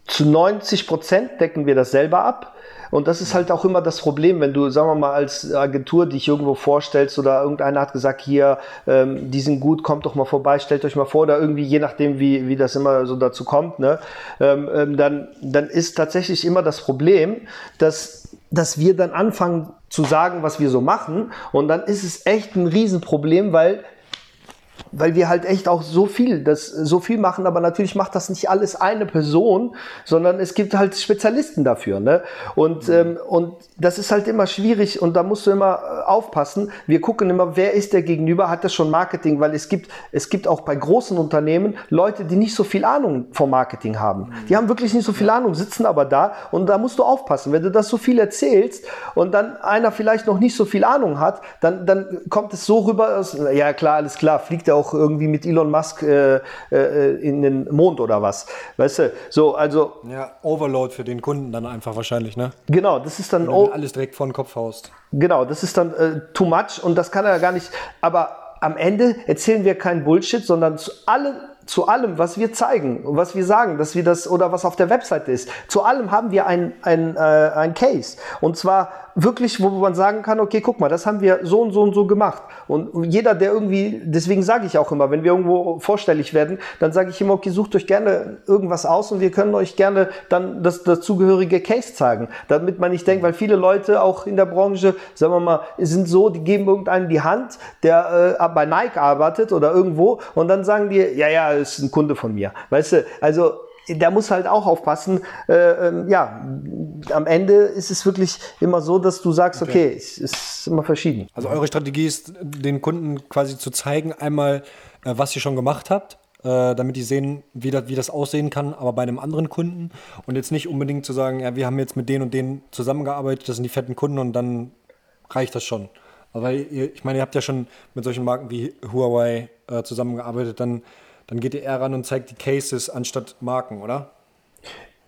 zu 90 Prozent decken wir das selber ab. Und das ist halt auch immer das Problem, wenn du, sagen wir mal, als Agentur dich irgendwo vorstellst oder irgendeiner hat gesagt, hier, ähm, die sind gut, kommt doch mal vorbei, stellt euch mal vor, oder irgendwie, je nachdem, wie, wie das immer so dazu kommt, ne, ähm, ähm dann, dann ist tatsächlich immer das Problem, dass, dass wir dann anfangen zu sagen, was wir so machen. Und dann ist es echt ein Riesenproblem, weil weil wir halt echt auch so viel, das, so viel machen, aber natürlich macht das nicht alles eine Person, sondern es gibt halt Spezialisten dafür. Ne? Und, mhm. ähm, und das ist halt immer schwierig und da musst du immer äh, aufpassen. Wir gucken immer, wer ist der Gegenüber, hat das schon Marketing, weil es gibt, es gibt auch bei großen Unternehmen Leute, die nicht so viel Ahnung vom Marketing haben. Mhm. Die haben wirklich nicht so viel Ahnung, sitzen aber da und da musst du aufpassen. Wenn du das so viel erzählst und dann einer vielleicht noch nicht so viel Ahnung hat, dann, dann kommt es so rüber, dass, ja klar, alles klar, fliegt er auch irgendwie mit Elon Musk äh, äh, in den Mond oder was. Weißt du, so, also. Ja, Overload für den Kunden dann einfach wahrscheinlich, ne? Genau, das ist dann. Wenn alles direkt vor den Kopf haust. Genau, das ist dann äh, too much und das kann er gar nicht. Aber am Ende erzählen wir keinen Bullshit, sondern zu allem zu allem, was wir zeigen und was wir sagen, dass wir das oder was auf der Webseite ist, zu allem haben wir ein, ein, äh, ein Case. Und zwar wirklich, wo man sagen kann, okay, guck mal, das haben wir so und so und so gemacht. Und jeder, der irgendwie, deswegen sage ich auch immer, wenn wir irgendwo vorstellig werden, dann sage ich immer, okay, sucht euch gerne irgendwas aus und wir können euch gerne dann das dazugehörige Case zeigen. Damit man nicht denkt, weil viele Leute auch in der Branche, sagen wir mal, sind so, die geben irgendeinen die Hand, der äh, bei Nike arbeitet oder irgendwo und dann sagen die, ja, ja, ist ein Kunde von mir. Weißt du, also der muss halt auch aufpassen. Äh, ähm, ja, am Ende ist es wirklich immer so, dass du sagst, okay, es ist immer verschieden. Also eure Strategie ist, den Kunden quasi zu zeigen, einmal, äh, was ihr schon gemacht habt, äh, damit die sehen, wie das, wie das aussehen kann, aber bei einem anderen Kunden. Und jetzt nicht unbedingt zu sagen, ja, wir haben jetzt mit denen und denen zusammengearbeitet, das sind die fetten Kunden und dann reicht das schon. Aber ihr, ich meine, ihr habt ja schon mit solchen Marken wie Huawei äh, zusammengearbeitet, dann, dann geht ihr eher ran und zeigt die Cases anstatt Marken, oder?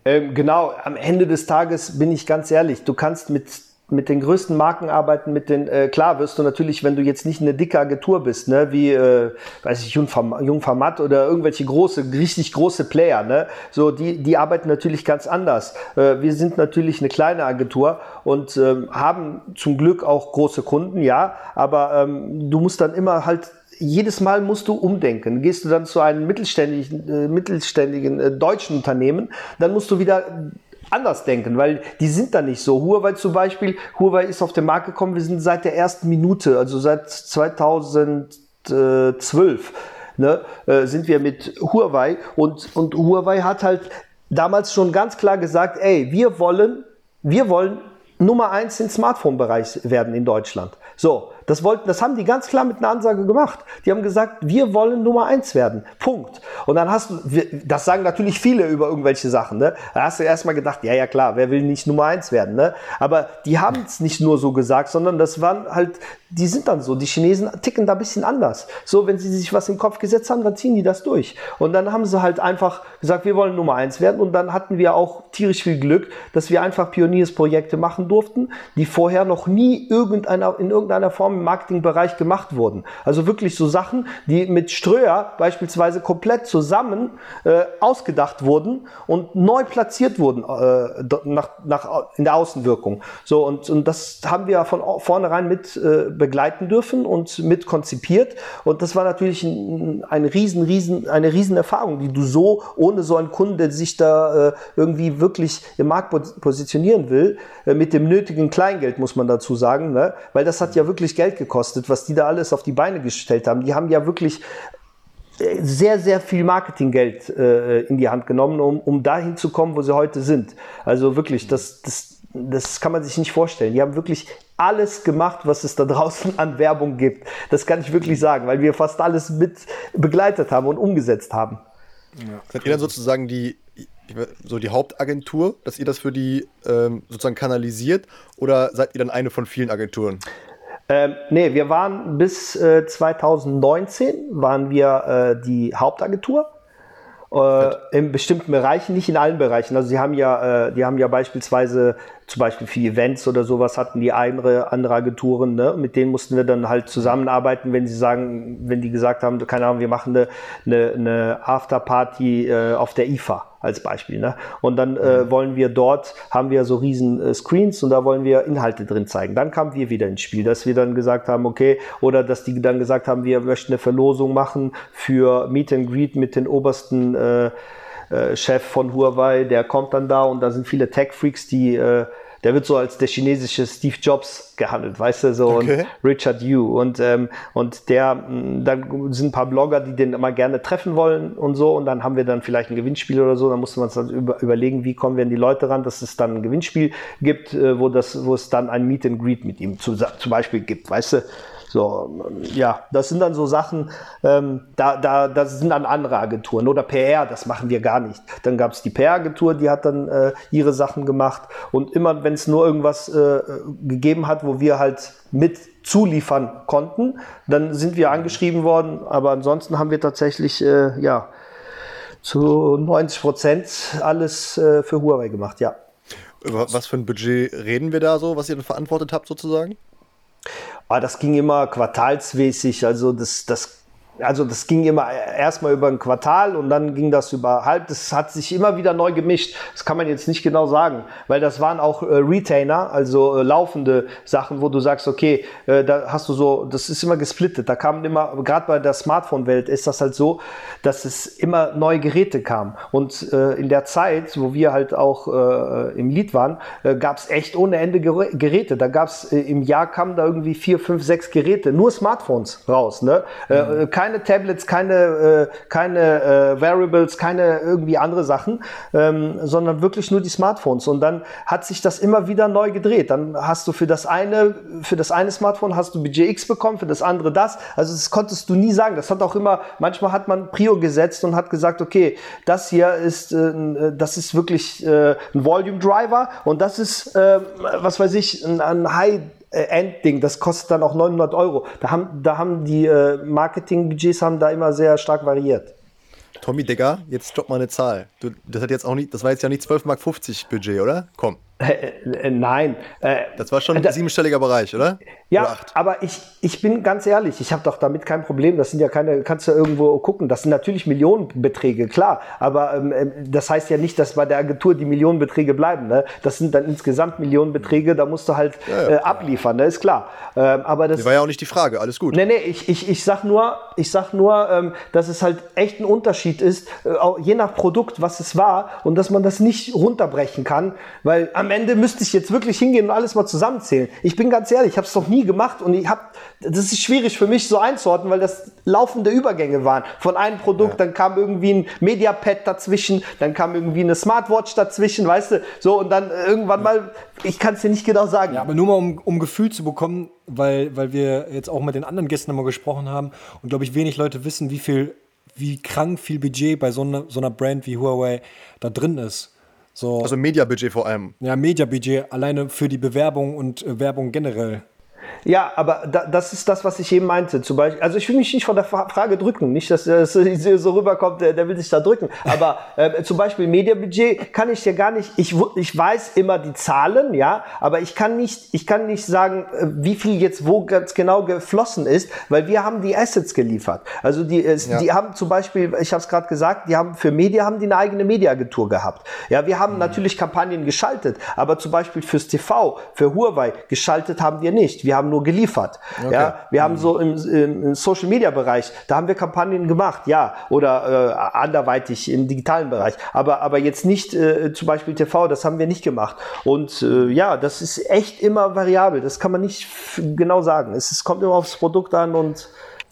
Ähm, genau, am Ende des Tages bin ich ganz ehrlich, du kannst mit mit den größten Marken arbeiten, mit den, äh, klar wirst du natürlich, wenn du jetzt nicht eine dicke Agentur bist, ne, wie, äh, weiß ich, Jungformat oder irgendwelche große, richtig große Player, ne, so, die, die arbeiten natürlich ganz anders. Äh, wir sind natürlich eine kleine Agentur und ähm, haben zum Glück auch große Kunden, ja, aber ähm, du musst dann immer halt jedes Mal musst du umdenken. Gehst du dann zu einem mittelständigen, äh, mittelständigen äh, deutschen Unternehmen, dann musst du wieder anders denken, weil die sind da nicht so. Huawei zum Beispiel, Huawei ist auf den Markt gekommen, wir sind seit der ersten Minute, also seit 2012, ne, äh, sind wir mit Huawei und, und Huawei hat halt damals schon ganz klar gesagt, ey, wir wollen, wir wollen Nummer eins im Smartphone-Bereich werden in Deutschland. So, das, wollten, das haben die ganz klar mit einer Ansage gemacht. Die haben gesagt, wir wollen Nummer eins werden. Punkt. Und dann hast du, das sagen natürlich viele über irgendwelche Sachen. Ne? Da hast du erstmal gedacht, ja, ja klar, wer will nicht Nummer eins werden? Ne? Aber die haben es nicht nur so gesagt, sondern das waren halt, die sind dann so. Die Chinesen ticken da ein bisschen anders. So, wenn sie sich was im Kopf gesetzt haben, dann ziehen die das durch. Und dann haben sie halt einfach gesagt, wir wollen Nummer eins werden. Und dann hatten wir auch tierisch viel Glück, dass wir einfach Pioniersprojekte machen durften, die vorher noch nie irgendeiner, in irgendeiner Form im Marketingbereich gemacht wurden. Also wirklich so Sachen, die mit Ströer beispielsweise komplett zusammen äh, ausgedacht wurden und neu platziert wurden äh, nach, nach, in der Außenwirkung. So, und, und das haben wir von vornherein mit äh, begleiten dürfen und mit konzipiert. Und das war natürlich ein, ein riesen, riesen, eine riesen Erfahrung, die du so ohne so einen Kunden, der sich da äh, irgendwie wirklich im Markt positionieren will, äh, mit dem nötigen Kleingeld, muss man dazu sagen, ne? weil das hat ja wirklich Geld Geld gekostet, was die da alles auf die Beine gestellt haben. Die haben ja wirklich äh, sehr, sehr viel Marketinggeld äh, in die Hand genommen, um, um dahin zu kommen, wo sie heute sind. Also wirklich, das, das, das kann man sich nicht vorstellen. Die haben wirklich alles gemacht, was es da <laughs> draußen an Werbung gibt. Das kann ich wirklich sagen, weil wir fast alles mit begleitet haben und umgesetzt haben. Ja. Seid ihr dann sozusagen die, so die Hauptagentur, dass ihr das für die ähm, sozusagen kanalisiert oder seid ihr dann eine von vielen Agenturen? Ähm, nee, wir waren bis äh, 2019 waren wir äh, die Hauptagentur. Äh, in bestimmten Bereichen, nicht in allen Bereichen. Also sie haben ja, äh, die haben ja beispielsweise zum Beispiel für Events oder sowas hatten die andere, andere Agenturen, ne? mit denen mussten wir dann halt zusammenarbeiten, wenn sie sagen, wenn die gesagt haben, keine Ahnung, wir machen eine, eine, eine Afterparty äh, auf der IFA als Beispiel. Ne? Und dann äh, mhm. wollen wir dort, haben wir so riesen äh, Screens und da wollen wir Inhalte drin zeigen. Dann kamen wir wieder ins Spiel, dass wir dann gesagt haben, okay, oder dass die dann gesagt haben, wir möchten eine Verlosung machen für Meet and Greet mit den obersten äh, äh, Chef von Huawei, der kommt dann da und da sind viele Tech-Freaks, die äh, der wird so als der chinesische Steve Jobs gehandelt, weißt du, so okay. und Richard Yu. Und ähm, und der, mm, dann sind ein paar Blogger, die den immer gerne treffen wollen und so. Und dann haben wir dann vielleicht ein Gewinnspiel oder so, dann musste man uns dann über, überlegen, wie kommen wir an die Leute ran, dass es dann ein Gewinnspiel gibt, äh, wo das, wo es dann ein Meet and Greet mit ihm zu, zum Beispiel gibt, weißt du, so, ja, das sind dann so Sachen, ähm, da, da, das sind dann andere Agenturen. Oder PR, das machen wir gar nicht. Dann gab es die PR-Agentur, die hat dann äh, ihre Sachen gemacht. Und immer, wenn es nur irgendwas äh, gegeben hat, wo wir halt mit zuliefern konnten, dann sind wir angeschrieben worden. Aber ansonsten haben wir tatsächlich, äh, ja, zu 90 Prozent alles äh, für Huawei gemacht, ja. Was für ein Budget reden wir da so, was ihr dann verantwortet habt sozusagen? Ah, das ging immer quartalsmäßig, also das, das also das ging immer erstmal über ein Quartal und dann ging das über halb. Das hat sich immer wieder neu gemischt. Das kann man jetzt nicht genau sagen, weil das waren auch äh, Retainer, also äh, laufende Sachen, wo du sagst, okay, äh, da hast du so, das ist immer gesplittet. Da kamen immer, gerade bei der Smartphone-Welt ist das halt so, dass es immer neue Geräte kam. Und äh, in der Zeit, wo wir halt auch äh, im Lied waren, äh, gab es echt ohne Ende Geräte. Da gab es im Jahr kamen da irgendwie vier, fünf, sechs Geräte, nur Smartphones raus. Ne? Mhm. kein keine Tablets, keine, äh, keine äh, Variables, keine irgendwie andere Sachen, ähm, sondern wirklich nur die Smartphones. Und dann hat sich das immer wieder neu gedreht. Dann hast du für das eine, für das eine Smartphone hast du Budget X bekommen, für das andere das. Also das konntest du nie sagen. Das hat auch immer, manchmal hat man Prio gesetzt und hat gesagt, okay, das hier ist, äh, das ist wirklich äh, ein Volume Driver und das ist, äh, was weiß ich, ein, ein High Endding, das kostet dann auch 900 Euro. Da haben, da haben die äh, Marketingbudgets haben da immer sehr stark variiert. Tommy Digger, jetzt stopp mal eine Zahl. Du, das hat jetzt auch nicht, das war jetzt ja nicht 12,50 Mark Budget, oder? Komm. Äh, äh, nein. Äh, das war schon ein siebenstelliger Bereich, oder? Ja, oder aber ich, ich bin ganz ehrlich, ich habe doch damit kein Problem. Das sind ja keine, kannst du irgendwo gucken. Das sind natürlich Millionenbeträge, klar. Aber ähm, ähm, das heißt ja nicht, dass bei der Agentur die Millionenbeträge bleiben. Ne? Das sind dann insgesamt Millionenbeträge, da musst du halt ja, ja, äh, abliefern, ne? ist klar. Ähm, aber das, das war ja auch nicht die Frage, alles gut. Nee, nee, ich, ich, ich sag nur, ich sag nur ähm, dass es halt echt ein Unterschied ist, je nach Produkt, was es war und dass man das nicht runterbrechen kann, weil am Ende müsste ich jetzt wirklich hingehen und alles mal zusammenzählen. Ich bin ganz ehrlich, ich habe es noch nie gemacht und ich habe, das ist schwierig für mich so einzuordnen, weil das laufende Übergänge waren. Von einem Produkt, ja. dann kam irgendwie ein Mediapad dazwischen, dann kam irgendwie eine Smartwatch dazwischen, weißt du, so und dann irgendwann mal, ich kann es dir nicht genau sagen. Ja, aber nur mal um, um Gefühl zu bekommen, weil, weil wir jetzt auch mit den anderen Gästen immer gesprochen haben und glaube ich wenig Leute wissen, wie viel wie krank viel Budget bei so einer, so einer Brand wie Huawei da drin ist. So, also Media-Budget vor allem. Ja, Media-Budget alleine für die Bewerbung und äh, Werbung generell. Ja, aber da, das ist das, was ich eben meinte. Zum Beispiel, also ich will mich nicht von der Frage drücken, nicht, dass es so rüberkommt, der, der, will sich da drücken. Aber äh, zum Beispiel Mediabudget kann ich ja gar nicht. Ich, ich weiß immer die Zahlen, ja, aber ich kann nicht, ich kann nicht sagen, äh, wie viel jetzt wo ganz genau geflossen ist, weil wir haben die Assets geliefert. Also die, ja. die haben zum Beispiel, ich habe es gerade gesagt, die haben für Media haben die eine eigene Mediaagentur gehabt. Ja, wir haben mhm. natürlich Kampagnen geschaltet, aber zum Beispiel fürs TV, für Huawei geschaltet haben wir nicht. Wir haben nur geliefert. Okay. Ja, wir haben mhm. so im, im, Social Media Bereich, da haben wir Kampagnen gemacht, ja, oder äh, anderweitig im digitalen Bereich, aber, aber jetzt nicht äh, zum Beispiel TV, das haben wir nicht gemacht. Und äh, ja, das ist echt immer variabel, das kann man nicht genau sagen. Es, es kommt immer aufs Produkt an und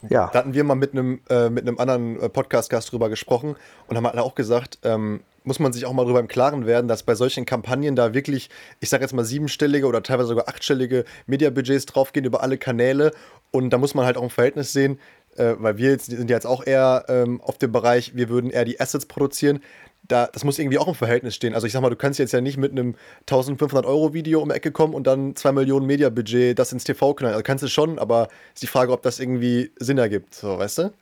ja. Da hatten wir mal mit einem, äh, mit einem anderen äh, Podcast-Gast drüber gesprochen und haben halt auch gesagt, ähm, muss man sich auch mal darüber im Klaren werden, dass bei solchen Kampagnen da wirklich, ich sage jetzt mal siebenstellige oder teilweise sogar achtstellige Mediabudgets draufgehen über alle Kanäle. Und da muss man halt auch ein Verhältnis sehen, äh, weil wir jetzt, sind ja jetzt auch eher ähm, auf dem Bereich, wir würden eher die Assets produzieren. Da, das muss irgendwie auch im Verhältnis stehen. Also ich sag mal, du kannst jetzt ja nicht mit einem 1500 Euro Video um die Ecke kommen und dann 2 Millionen Mediabudget das ins TV knallen. Also kannst du schon, aber ist die Frage, ob das irgendwie Sinn ergibt, so, weißt du?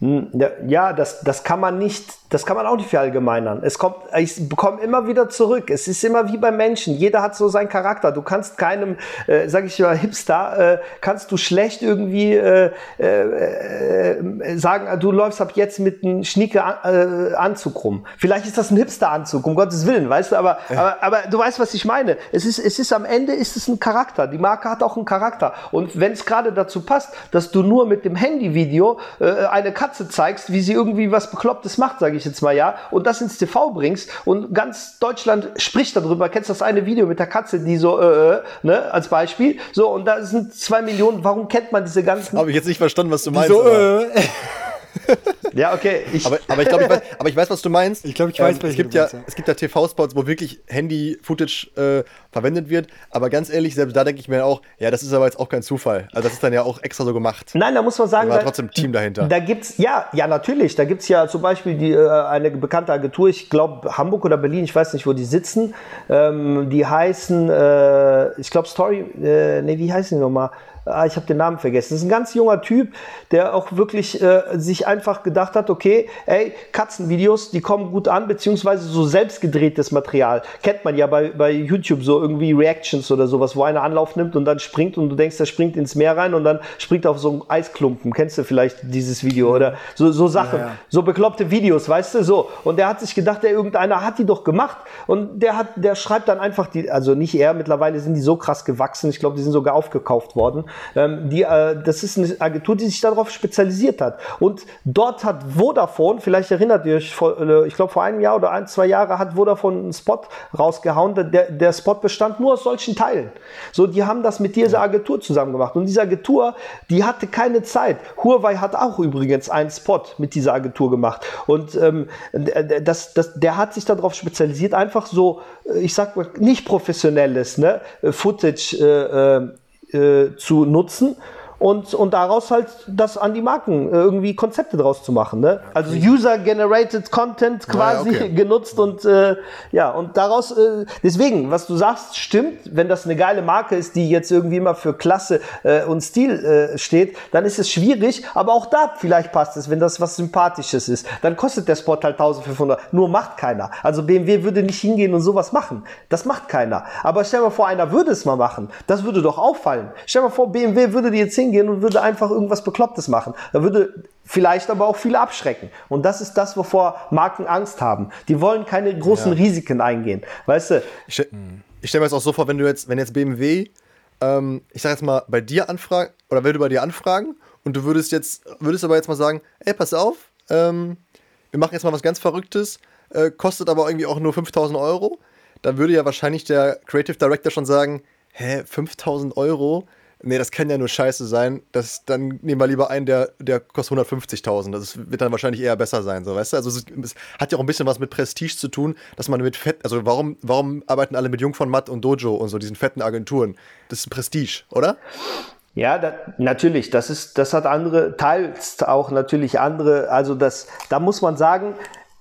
Hm, ja, das, das kann man nicht, das kann man auch nicht verallgemeinern. Es kommt, ich bekomme immer wieder zurück. Es ist immer wie beim Menschen. Jeder hat so seinen Charakter. Du kannst keinem, äh, sage ich mal, Hipster, äh, kannst du schlecht irgendwie äh, äh, äh sagen, du läufst ab jetzt mit einem schnieke äh, Anzug rum. Vielleicht ist das ein Hipster-Anzug, um Gottes Willen, weißt du, aber, aber, aber du weißt, was ich meine. Es ist, es ist am Ende ist es ein Charakter. Die Marke hat auch einen Charakter. Und wenn es gerade dazu passt, dass du nur mit dem Handyvideo äh, eine Katze zeigst, wie sie irgendwie was Beklopptes macht, sage ich jetzt mal ja, und das ins TV bringst und ganz Deutschland spricht darüber. Kennst du das eine Video mit der Katze, die so, äh, äh, ne, als Beispiel? So, und da sind zwei Millionen. Warum kennt man diese ganzen. Habe ich jetzt nicht verstanden, was du meinst. So, äh. <laughs> ja, okay. Ich aber, aber ich glaube, ich weiß, aber ich weiß, was du meinst. Ich glaube, ich weiß, ähm, es gibt ja, ja, Es gibt ja TV-Spots, wo wirklich Handy-Footage äh, verwendet wird. Aber ganz ehrlich, selbst da denke ich mir auch, ja, das ist aber jetzt auch kein Zufall. Also das ist dann ja auch extra so gemacht. Nein, da muss man sagen, da war trotzdem Team dahinter. Da gibt's, ja, ja, natürlich. Da gibt es ja zum Beispiel die, äh, eine bekannte Agentur, ich glaube Hamburg oder Berlin, ich weiß nicht, wo die sitzen. Ähm, die heißen, äh, ich glaube Story, äh, nee, wie heißen die nochmal? Ah, ich habe den Namen vergessen. Das ist ein ganz junger Typ, der auch wirklich äh, sich einfach gedacht hat, okay, ey, Katzenvideos, die kommen gut an, beziehungsweise so selbstgedrehtes Material. Kennt man ja bei, bei YouTube so irgendwie Reactions oder sowas, wo einer Anlauf nimmt und dann springt und du denkst, er springt ins Meer rein und dann springt auf so einen Eisklumpen. Kennst du vielleicht dieses Video oder so, so Sachen, ja, ja. so bekloppte Videos, weißt du, so. Und der hat sich gedacht, der irgendeiner hat die doch gemacht und der hat, der schreibt dann einfach die, also nicht er, mittlerweile sind die so krass gewachsen, ich glaube, die sind sogar aufgekauft worden Ähm, die, äh, das ist eine Agentur, die sich darauf spezialisiert hat. Und dort hat Vodafone, vielleicht erinnert ihr euch, vor, äh, ich glaube vor einem Jahr oder ein, zwei Jahre hat Vodafone einen Spot rausgehauen. Der, der Spot bestand nur aus solchen Teilen. So, die haben das mit dieser Agentur zusammen gemacht. Und diese Agentur, die hatte keine Zeit. Huawei hat auch übrigens einen Spot mit dieser Agentur gemacht. Und ähm, das, das, der hat sich darauf spezialisiert, einfach so, äh, ich sag mal, nicht professionelles ne, Footage äh, äh, zu nutzen und, und daraus halt das an die Marken äh, irgendwie Konzepte draus zu machen. Ne? Also User-Generated Content quasi ja, okay. <laughs> genutzt und äh, ja, und daraus, äh, deswegen, was du sagst, stimmt, wenn das eine geile Marke ist, die jetzt irgendwie immer für Klasse äh, und Stil äh, steht, dann ist es schwierig, aber auch da vielleicht passt es, wenn das was Sympathisches ist. Dann kostet der Spot halt 1500, nur macht keiner. Also BMW würde nicht hingehen und sowas machen. Das macht keiner. Aber stell dir mal vor, einer würde es mal machen. Das würde doch auffallen. Stell dir mal vor, BMW würde die jetzt hingehen hingehen und würde einfach irgendwas Beklopptes machen. Da würde vielleicht aber auch viele abschrecken. Und das ist das, wovor Marken Angst haben. Die wollen keine großen ja. Risiken eingehen. Weißt du? Ich, stelle stell mir das auch so vor, wenn du jetzt, wenn jetzt BMW, ähm, ich sag jetzt mal, bei dir anfragen, oder du bei dir anfragen und du würdest jetzt, würdest aber jetzt mal sagen, ey, pass auf, ähm, wir machen jetzt mal was ganz Verrücktes, äh, kostet aber irgendwie auch nur 5000 Euro, dann würde ja wahrscheinlich der Creative Director schon sagen, hä, 5000 Euro? Nee, das kann ja nur scheiße sein, das, dann nehmen wir lieber einen, der, der kostet 150.000. Das wird dann wahrscheinlich eher besser sein, so, weißt du? Also es, es, hat ja auch ein bisschen was mit Prestige zu tun, dass man mit Fett, also warum, warum arbeiten alle mit Jung von Matt und Dojo und so, diesen fetten Agenturen? Das ist Prestige, oder? Ja, da, natürlich, das ist, das hat andere, teils auch natürlich andere, also das, da muss man sagen,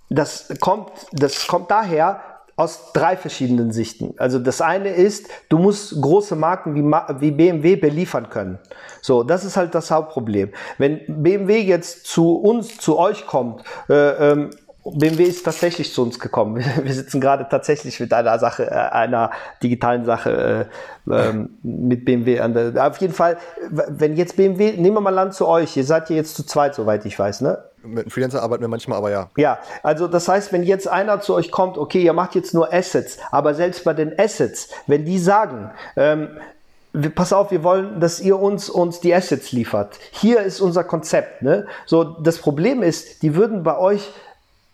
das kommt, das kommt daher, aus drei verschiedenen Sichten. Also das eine ist, du musst große Marken wie, wie BMW beliefern können. So, das ist halt das Hauptproblem. Wenn BMW jetzt zu uns, zu euch kommt, äh, ähm, BMW ist tatsächlich zu uns gekommen. <laughs> Wir sitzen gerade tatsächlich mit einer Sache, äh, einer digitalen Sache äh, ähm, mit BMW an der. Auf jeden Fall, wenn jetzt BMW, nehmen wir mal Land zu euch, ihr seid ja jetzt zu zweit, soweit ich weiß, ne? Mit einem Freelancer arbeiten wir manchmal, aber ja. Ja, also das heißt, wenn jetzt einer zu euch kommt, okay, ihr macht jetzt nur Assets, aber selbst bei den Assets, wenn die sagen, ähm, pass auf, wir wollen, dass ihr uns, uns die Assets liefert. Hier ist unser Konzept. Ne? So, das Problem ist, die würden bei euch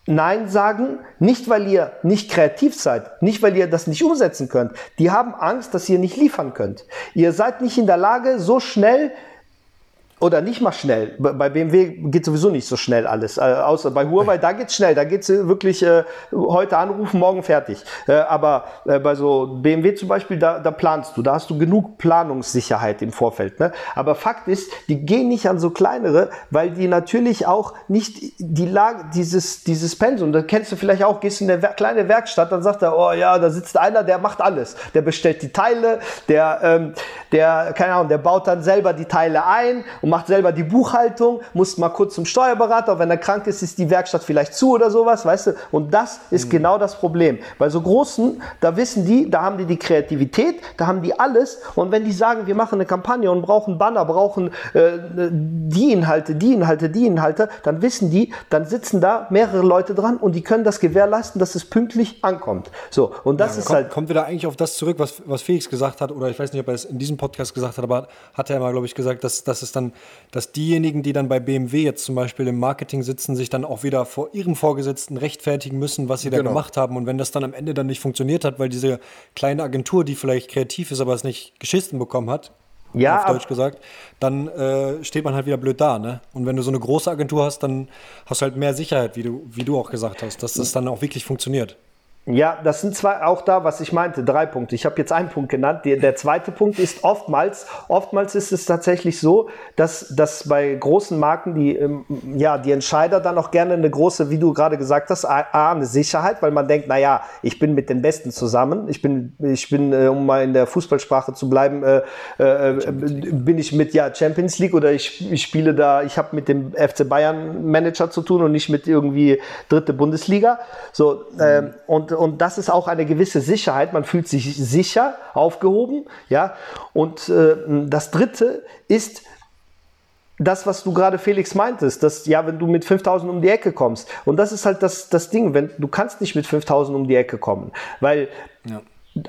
Nein sagen, nicht weil ihr nicht kreativ seid, nicht weil ihr das nicht umsetzen könnt. Die haben Angst, dass ihr nicht liefern könnt. Ihr seid nicht in der Lage, so schnell oder nicht mal schnell. Bei BMW geht sowieso nicht so schnell alles. Äh, außer bei Huawei, da geht's schnell. Da geht's wirklich äh, heute anrufen, morgen fertig. Äh, aber äh, bei so BMW zum Beispiel, da, da planst du. Da hast du genug Planungssicherheit im Vorfeld. Ne? Aber Fakt ist, die gehen nicht an so kleinere, weil die natürlich auch nicht die Lage, dieses, dieses Pensum, da kennst du vielleicht auch, gehst in eine kleine Werkstatt, dann sagt er, oh ja, da sitzt einer, der macht alles. Der bestellt die Teile, der, ähm, der, keine Ahnung, der baut dann selber die Teile ein und macht selber die Buchhaltung, muss mal kurz zum Steuerberater, wenn er krank ist, ist die Werkstatt vielleicht zu oder sowas, weißt du? Und das ist mhm. genau das Problem. Bei so großen, da wissen die, da haben die die Kreativität, da haben die alles. Und wenn die sagen, wir machen eine Kampagne und brauchen Banner, brauchen äh, die Inhalte, die Inhalte, die Inhalte, dann wissen die, dann sitzen da mehrere Leute dran und die können das gewährleisten, dass es pünktlich ankommt. So, und das ja, ist kommt, halt. Kommt wieder eigentlich auf das zurück, was, was Felix gesagt hat, oder ich weiß nicht, ob er es in diesem Podcast gesagt hat, aber hat er mal, glaube ich, gesagt, dass, dass es dann dass diejenigen, die dann bei BMW jetzt zum Beispiel im Marketing sitzen, sich dann auch wieder vor ihrem Vorgesetzten rechtfertigen müssen, was sie genau. da gemacht haben. Und wenn das dann am Ende dann nicht funktioniert hat, weil diese kleine Agentur, die vielleicht kreativ ist, aber es nicht geschissen bekommen hat, ja, auf Deutsch gesagt, dann äh, steht man halt wieder blöd da. Ne? Und wenn du so eine große Agentur hast, dann hast du halt mehr Sicherheit, wie du, wie du auch gesagt hast, dass das dann auch wirklich funktioniert. Ja, das sind zwei, auch da, was ich meinte, drei Punkte. Ich habe jetzt einen Punkt genannt. Der, der, zweite Punkt ist oftmals, oftmals ist es tatsächlich so, dass, dass bei großen Marken die, ähm, ja, die Entscheider dann auch gerne eine große, wie du gerade gesagt hast, A, eine Sicherheit, weil man denkt, naja, ich bin mit den Besten zusammen. Ich bin, ich bin, äh, um mal in der Fußballsprache zu bleiben, äh, äh, bin ich mit ja, Champions League oder ich, ich spiele da, ich habe mit dem FC Bayern Manager zu tun und nicht mit irgendwie dritte Bundesliga. So, ähm, und und das ist auch eine gewisse Sicherheit. Man fühlt sich sicher aufgehoben. Ja? Und äh, das Dritte ist, das, was du gerade Felix meintest, dass ja, wenn du mit 5000 um die Ecke kommst, und das ist halt das, das Ding, wenn du kannst nicht mit 5000 um die Ecke kommen, weil ja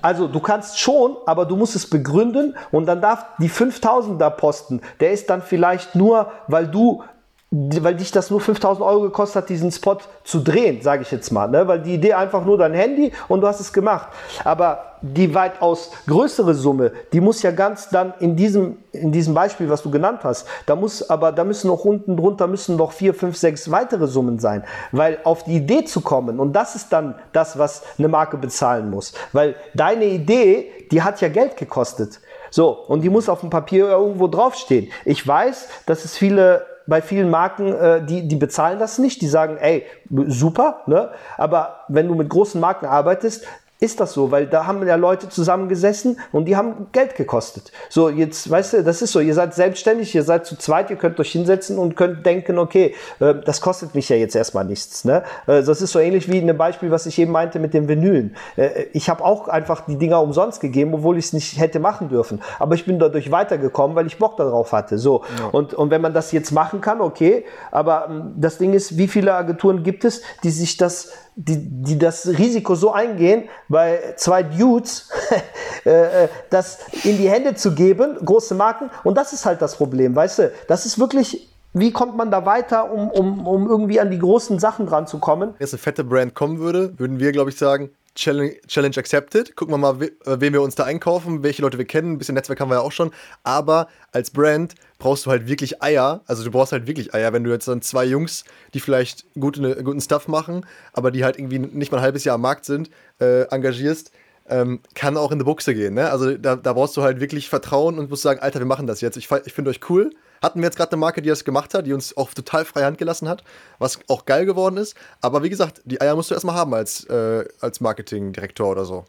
also du kannst schon, aber du musst es begründen und dann darf die 5000er Posten, der ist dann vielleicht nur, weil du weil dich das nur 5000 Euro gekostet hat, diesen Spot zu drehen, sage ich jetzt mal. Ne? Weil die Idee einfach nur dein Handy und du hast es gemacht. Aber die weitaus größere Summe, die muss ja ganz dann in diesem, in diesem Beispiel, was du genannt hast, da muss aber, da müssen noch unten drunter müssen noch vier, fünf, sechs weitere Summen sein. Weil auf die Idee zu kommen, und das ist dann das, was eine Marke bezahlen muss. Weil deine Idee, die hat ja Geld gekostet. So, und die muss auf dem Papier irgendwo draufstehen. Ich weiß, dass es viele bei vielen Marken, äh, die, die bezahlen das nicht. Die sagen, ey, super, ne? aber wenn du mit großen Marken arbeitest, ist das so, weil da haben ja Leute zusammengesessen und die haben Geld gekostet. So, jetzt, weißt du, das ist so, ihr seid selbstständig, ihr seid zu zweit, ihr könnt euch hinsetzen und könnt denken, okay, äh, das kostet mich ja jetzt erstmal nichts. Ne? Äh, das ist so ähnlich wie in dem Beispiel, was ich eben meinte mit den Vinylen. Äh, ich habe auch einfach die Dinger umsonst gegeben, obwohl ich es nicht hätte machen dürfen. Aber ich bin dadurch weitergekommen, weil ich Bock darauf hatte. So. Ja. Und, und wenn man das jetzt machen kann, okay, aber ähm, das Ding ist, wie viele Agenturen gibt es, die sich das die, die das Risiko so eingehen, bei zwei Dudes <laughs> äh, äh, das in die Hände zu geben, große Marken. Und das ist halt das Problem, weißt du? Das ist wirklich, wie kommt man da weiter, um, um, um irgendwie an die großen Sachen dran zu kommen? Wenn jetzt eine fette Brand kommen würde, würden wir, glaube ich, sagen, Challenge, Challenge accepted. Gucken wir mal, we, äh, wen wir uns da einkaufen, welche Leute wir kennen. Ein bisschen Netzwerk haben wir ja auch schon. Aber als Brand brauchst du halt wirklich Eier. Also du brauchst halt wirklich Eier, wenn du jetzt dann zwei Jungs, die vielleicht gute, guten Stuff machen, aber die halt irgendwie nicht mal ein halbes Jahr am Markt sind, äh, engagierst. Ähm, kann auch in die Buchse gehen. Ne? Also da, da brauchst du halt wirklich Vertrauen und musst sagen, Alter, wir machen das jetzt. Ich, ich finde euch cool hatten wir jetzt gerade eine Marke, die das gemacht hat, die uns auch total freie Hand gelassen hat, was auch geil geworden ist. Aber wie gesagt, die Eier musst du erstmal haben als, äh, als Marketingdirektor oder so.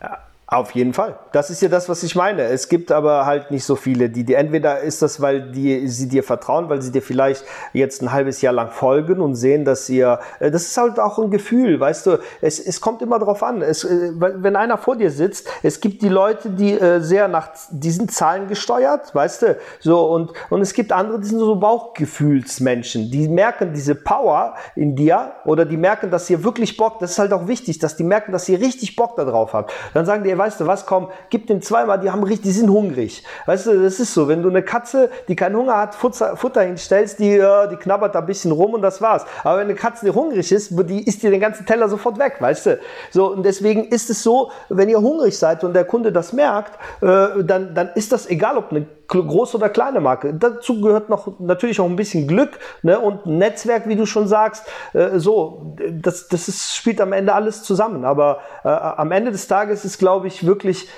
Ja, auf jeden Fall. Das ist ja das, was ich meine. Es gibt aber halt nicht so viele, die dir, entweder ist das, weil die, sie dir vertrauen, weil sie dir vielleicht jetzt ein halbes Jahr lang folgen und sehen, dass ihr, äh, das ist halt auch ein Gefühl, weißt du, es, es kommt immer darauf an. Es, äh, wenn einer vor dir sitzt, es gibt die Leute, die äh, sehr nach diesen Zahlen gesteuert, weißt du, so, und, und es gibt andere, die sind so Bauchgefühlsmenschen, die merken diese Power in dir oder die merken, dass ihr wirklich Bock, das ist halt auch wichtig, dass die merken, dass ihr richtig Bock darauf habt. Dann sagen die, weißt du was, komm, gib den zweimal, die haben richtig, die sind hungrig. Weißt du, das ist so, wenn du eine Katze, die keinen Hunger hat, Futter, Futter hinstellst, die, äh, die knabbert da ein bisschen rum und das war's. Aber wenn eine Katze, die hungrig ist, die isst dir den ganzen Teller sofort weg, weißt du. So, und deswegen ist es so, wenn ihr hungrig seid und der Kunde das merkt, äh, dann, dann ist das egal, ob eine große oder kleine Marke. Dazu gehört noch natürlich auch ein bisschen Glück ne? und Netzwerk, wie du schon sagst. Äh, so, das, das ist, spielt am Ende alles zusammen. Aber äh, am Ende des Tages ist, glaube ich, wirklich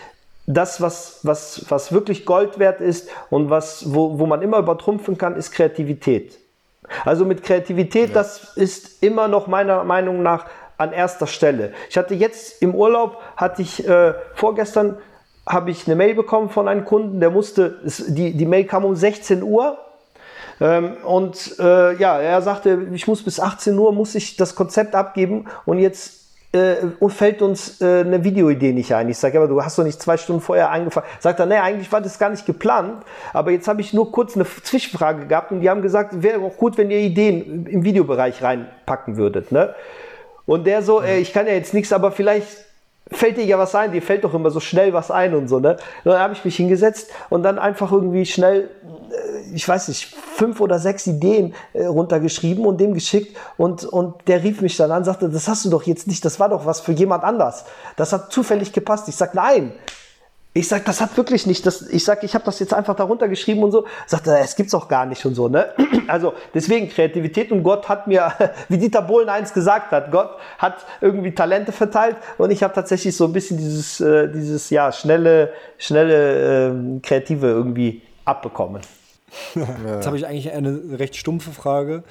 das, was, was, was wirklich Gold wert ist und was, wo, wo man immer übertrumpfen kann, ist Kreativität. Also mit Kreativität, ja. das ist immer noch meiner Meinung nach an erster Stelle. Ich hatte jetzt im Urlaub, hatte ich äh, vorgestern habe ich eine Mail bekommen von einem Kunden, der musste, die, die Mail kam um 16 Uhr. Ähm, und äh, ja, er sagte, ich muss bis 18 Uhr muss ich das Konzept abgeben und jetzt äh, fällt uns äh, eine Videoidee nicht ein. Ich sage, aber du hast doch nicht zwei Stunden vorher angefangen. Sagt er, nee, eigentlich war das gar nicht geplant, aber jetzt habe ich nur kurz eine Zwischenfrage gehabt und die haben gesagt, wäre auch gut, wenn ihr Ideen im Videobereich reinpacken würdet. Ne? Und der so, äh, ich kann ja jetzt nichts, aber vielleicht fällt dir ja was ein, dir fällt doch immer so schnell was ein und so, ne? Und dann habe ich mich hingesetzt und dann einfach irgendwie schnell, äh, ich weiß nicht, fünf oder sechs Ideen äh, runtergeschrieben und dem geschickt und, und der rief mich dann an, sagte, das hast du doch jetzt nicht, das war doch was für jemand anders. Das hat zufällig gepasst. Ich sag, nein, ich sag, das hat wirklich nicht, das, ich sag, ich habe das jetzt einfach darunter geschrieben und so. Sagt er, es gibt's auch gar nicht und so, ne? <clears throat> Also deswegen Kreativität und Gott hat mir, <laughs> wie Dieter Bohlen eins gesagt hat, Gott hat irgendwie Talente verteilt und ich habe tatsächlich so ein bisschen dieses, äh, dieses ja schnelle, schnelle äh, kreative irgendwie abbekommen. <laughs> Jetzt habe ich eigentlich eine recht stumpfe Frage,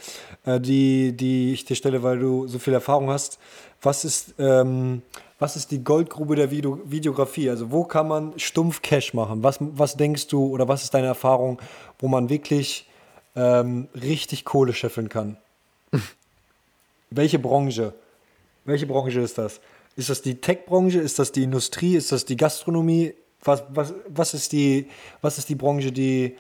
äh, die, die ich dir stelle, weil du so viel Erfahrung hast. Was ist ähm, was ist die Goldgrube der Video Videografie? Also wo kann man stumpf Cash machen? Was, was denkst du oder was ist deine Erfahrung, wo man wirklich ähm, richtig Kohle scheffeln kann? <laughs> Welche Branche? Welche Branche ist das? Ist das die Tech-Branche? Ist das die Industrie? Ist das die Gastronomie? Was, was, was, ist, die, was ist die Branche, die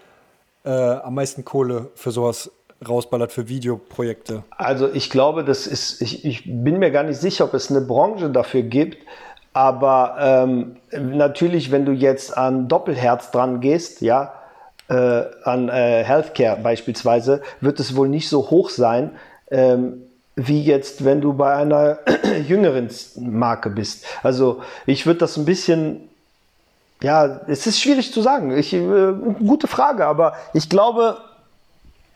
äh, am meisten Kohle für sowas rausballert für Videoprojekte? Also ich glaube, das ist, ich, ich bin mir gar nicht sicher, ob es eine Branche dafür gibt, Aber ähm, natürlich, wenn du jetzt an Doppelherz dran gehst, ja, äh, an äh, Healthcare beispielsweise, wird es wohl nicht so hoch sein, ähm, wie jetzt, wenn du bei einer <clears throat> jüngeren Marke bist. Also ich würde das ein bisschen, ja, es ist schwierig zu sagen. Ich, äh, gute Frage, aber ich glaube,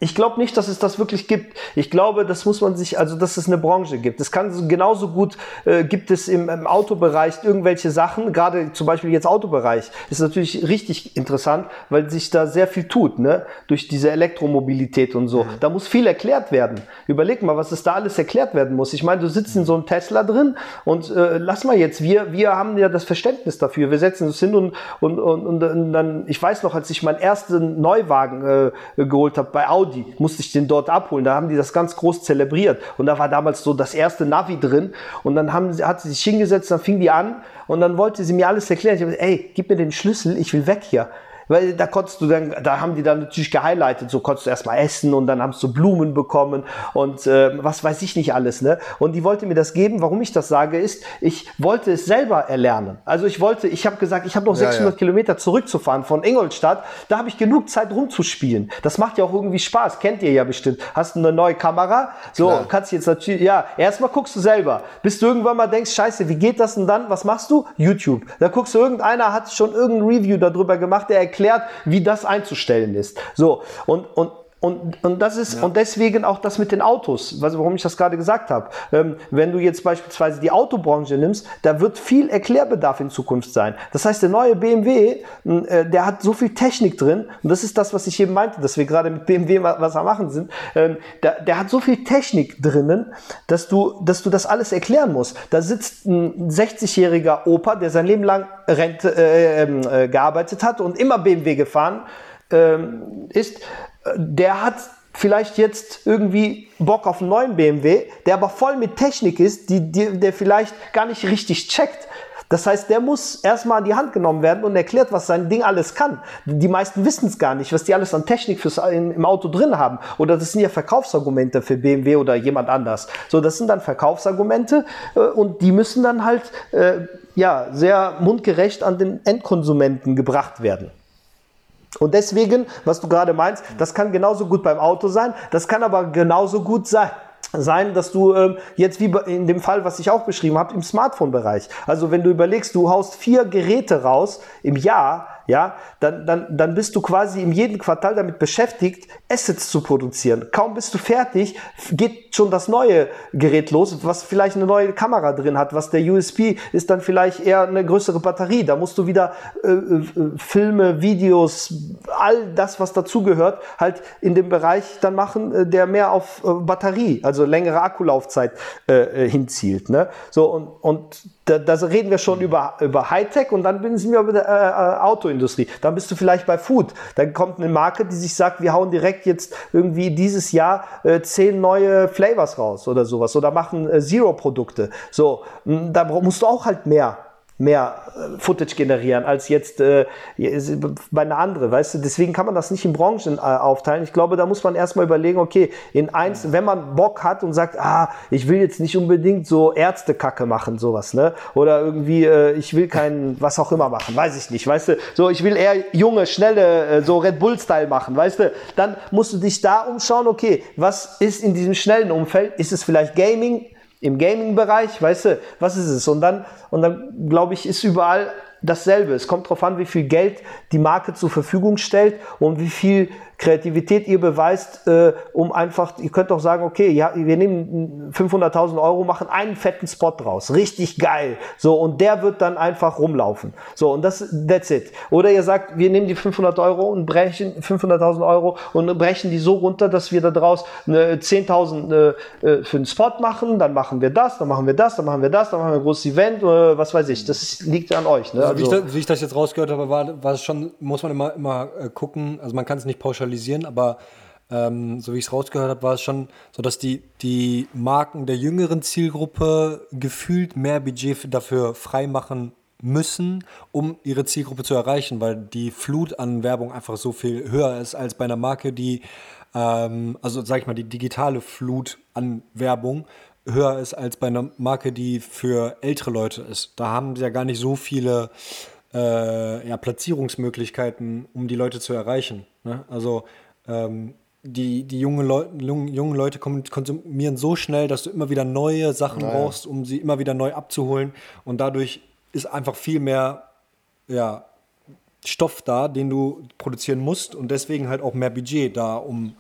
ich glaube nicht, dass es das wirklich gibt. Ich glaube, das muss man sich, also dass es eine Branche gibt. Es kann genauso gut, äh, gibt es im, im Autobereich irgendwelche Sachen, gerade zum Beispiel jetzt Autobereich, ist natürlich richtig interessant, weil sich da sehr viel tut, ne? Durch diese Elektromobilität und so. Mhm. Da muss viel erklärt werden. Überleg mal, was es da alles erklärt werden muss. Ich meine, du sitzt in so einem Tesla drin und äh, lass mal jetzt, wir, wir haben ja das Verständnis dafür. Wir setzen uns hin und, und, und, und dann, ich weiß noch, als ich meinen ersten Neuwagen äh, geholt habe bei Audi, Audi, musste ich den dort abholen. Da haben die das ganz groß zelebriert. Und da war damals so das erste Navi drin. Und dann haben, hat sie sich hingesetzt, dann fing die an und dann wollte sie mir alles erklären. Ich habe gesagt, ey, gib mir den Schlüssel, ich will weg hier. Weil da konntest du dann, da haben die dann natürlich gehighlightet, so konntest du erstmal essen und dann haben du Blumen bekommen und äh, was weiß ich nicht alles, ne? Und die wollte mir das geben. Warum ich das sage, ist, ich wollte es selber erlernen. Also ich wollte, ich habe gesagt, ich habe noch 600 ja, ja. Kilometer zurückzufahren von Ingolstadt. Da habe ich genug Zeit rumzuspielen. Das macht ja auch irgendwie Spaß. Kennt ihr ja bestimmt. Hast du eine neue Kamera? So, Klar. kannst jetzt natürlich, ja, erstmal guckst du selber. Bis du irgendwann mal denkst, scheiße, wie geht das und dann, was machst du? YouTube. Da guckst du, irgendeiner hat schon irgendein Review darüber gemacht, der erklärt, erklärt, wie das einzustellen ist. So, und, und und, und das ist, ja. und deswegen auch das mit den Autos, was, warum ich das gerade gesagt habe. Ähm, wenn du jetzt beispielsweise die Autobranche nimmst, da wird viel Erklärbedarf in Zukunft sein. Das heißt, der neue BMW, äh, der hat so viel Technik drin, und das ist das, was ich eben meinte, dass wir gerade mit BMW was am machen sind, ähm, der, der hat so viel Technik drinnen, dass du, dass du das alles erklären musst. Da sitzt ein 60-jähriger Opa, der sein Leben lang Rente, äh, ähm, äh, gearbeitet hat und immer BMW gefahren ähm, ist der hat vielleicht jetzt irgendwie Bock auf einen neuen BMW, der aber voll mit Technik ist, die, die, der vielleicht gar nicht richtig checkt. Das heißt, der muss erstmal an die Hand genommen werden und erklärt, was sein Ding alles kann. Die meisten wissen es gar nicht, was die alles an Technik fürs, in, im Auto drin haben. Oder das sind ja Verkaufsargumente für BMW oder jemand anders. So, das sind dann Verkaufsargumente äh, und die müssen dann halt äh, ja, sehr mundgerecht an den Endkonsumenten gebracht werden. Und deswegen, was du gerade meinst, das kann genauso gut beim Auto sein, das kann aber genauso gut sein sein, dass du ähm, jetzt wie in dem Fall, was ich auch beschrieben habe, im Smartphone-Bereich. Also wenn du überlegst, du haust vier Geräte raus im Jahr, ja, dann, dann, dann bist du quasi in jedem Quartal damit beschäftigt, Assets zu produzieren. Kaum bist du fertig, geht schon das neue Gerät los, was vielleicht eine neue Kamera drin hat, was der USP ist dann vielleicht eher eine größere Batterie. Da musst du wieder äh, äh, Filme, Videos, all das, was dazugehört, halt in dem Bereich dann machen, äh, der mehr auf äh, Batterie, also längere Akkulaufzeit äh, äh, hinzielt. Ne? So und, und da, da reden wir schon über, über Hightech und dann sind wir über der äh, Autoindustrie. Dann bist du vielleicht bei Food. Dann kommt eine Marke, die sich sagt, wir hauen direkt jetzt irgendwie dieses Jahr äh, zehn neue Flavors raus oder sowas oder machen äh, Zero-Produkte. So, da musst du auch halt mehr mehr äh, Footage generieren als jetzt äh, bei einer anderen, weißt du? Deswegen kann man das nicht in Branchen äh, aufteilen. Ich glaube, da muss man erstmal überlegen, okay, in eins, wenn man Bock hat und sagt, ah, ich will jetzt nicht unbedingt so Ärztekacke machen, sowas, ne? Oder irgendwie, äh, ich will kein, was auch immer machen, weiß ich nicht, weißt du? So, ich will eher junge, schnelle, äh, so Red Bull-Style machen, weißt du? Dann musst du dich da umschauen, okay, was ist in diesem schnellen Umfeld? Ist es vielleicht Gaming? Im Gaming-Bereich, weißt du, was ist es? Und dann, und dann glaube ich, ist überall dasselbe. Es kommt darauf an, wie viel Geld die Marke zur Verfügung stellt und wie viel Kreativität ihr beweist, äh, um einfach, ihr könnt doch sagen, okay, ja, wir nehmen 500.000 Euro, machen einen fetten Spot draus, richtig geil, so und der wird dann einfach rumlaufen, so und das, that's it. Oder ihr sagt, wir nehmen die 500 Euro und brechen 500.000 Euro und brechen die so runter, dass wir da draus 10.000 äh, äh, für einen Spot machen, dann machen wir das, dann machen wir das, dann machen wir das, dann machen wir ein großes Event, äh, was weiß ich. Das liegt an euch. Ne? Also, also wie, ich das, wie, ich das, jetzt rausgehört habe, war, war es schon, muss man immer, immer äh, gucken. Also man kann es nicht pauschalisieren pauschalisieren, aber ähm, so wie ich es rausgehört habe, war es schon so, dass die, die Marken der jüngeren Zielgruppe gefühlt mehr Budget dafür freimachen müssen, um ihre Zielgruppe zu erreichen, weil die Flut an Werbung einfach so viel höher ist als bei einer Marke, die, ähm, also sag ich mal, die digitale Flut an Werbung höher ist als bei einer Marke, die für ältere Leute ist. Da haben sie ja gar nicht so viele äh, ja, Platzierungsmöglichkeiten, um die Leute zu erreichen. Ne? Also ähm, die, die junge Leu jungen Leute konsumieren so schnell, dass du immer wieder neue Sachen naja. brauchst, um sie immer wieder neu abzuholen. Und dadurch ist einfach viel mehr ja, Stoff da, den du produzieren musst und deswegen halt auch mehr Budget da, um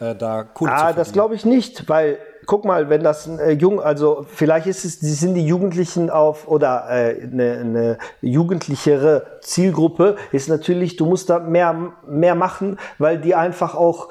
äh, da Kohle ah, zu verdienen. das glaube ich nicht, weil guck mal, wenn das äh, jung, also vielleicht ist es, sind die Jugendlichen auf oder äh, eine, eine jugendlichere Zielgruppe ist natürlich, du musst da mehr mehr machen, weil die einfach auch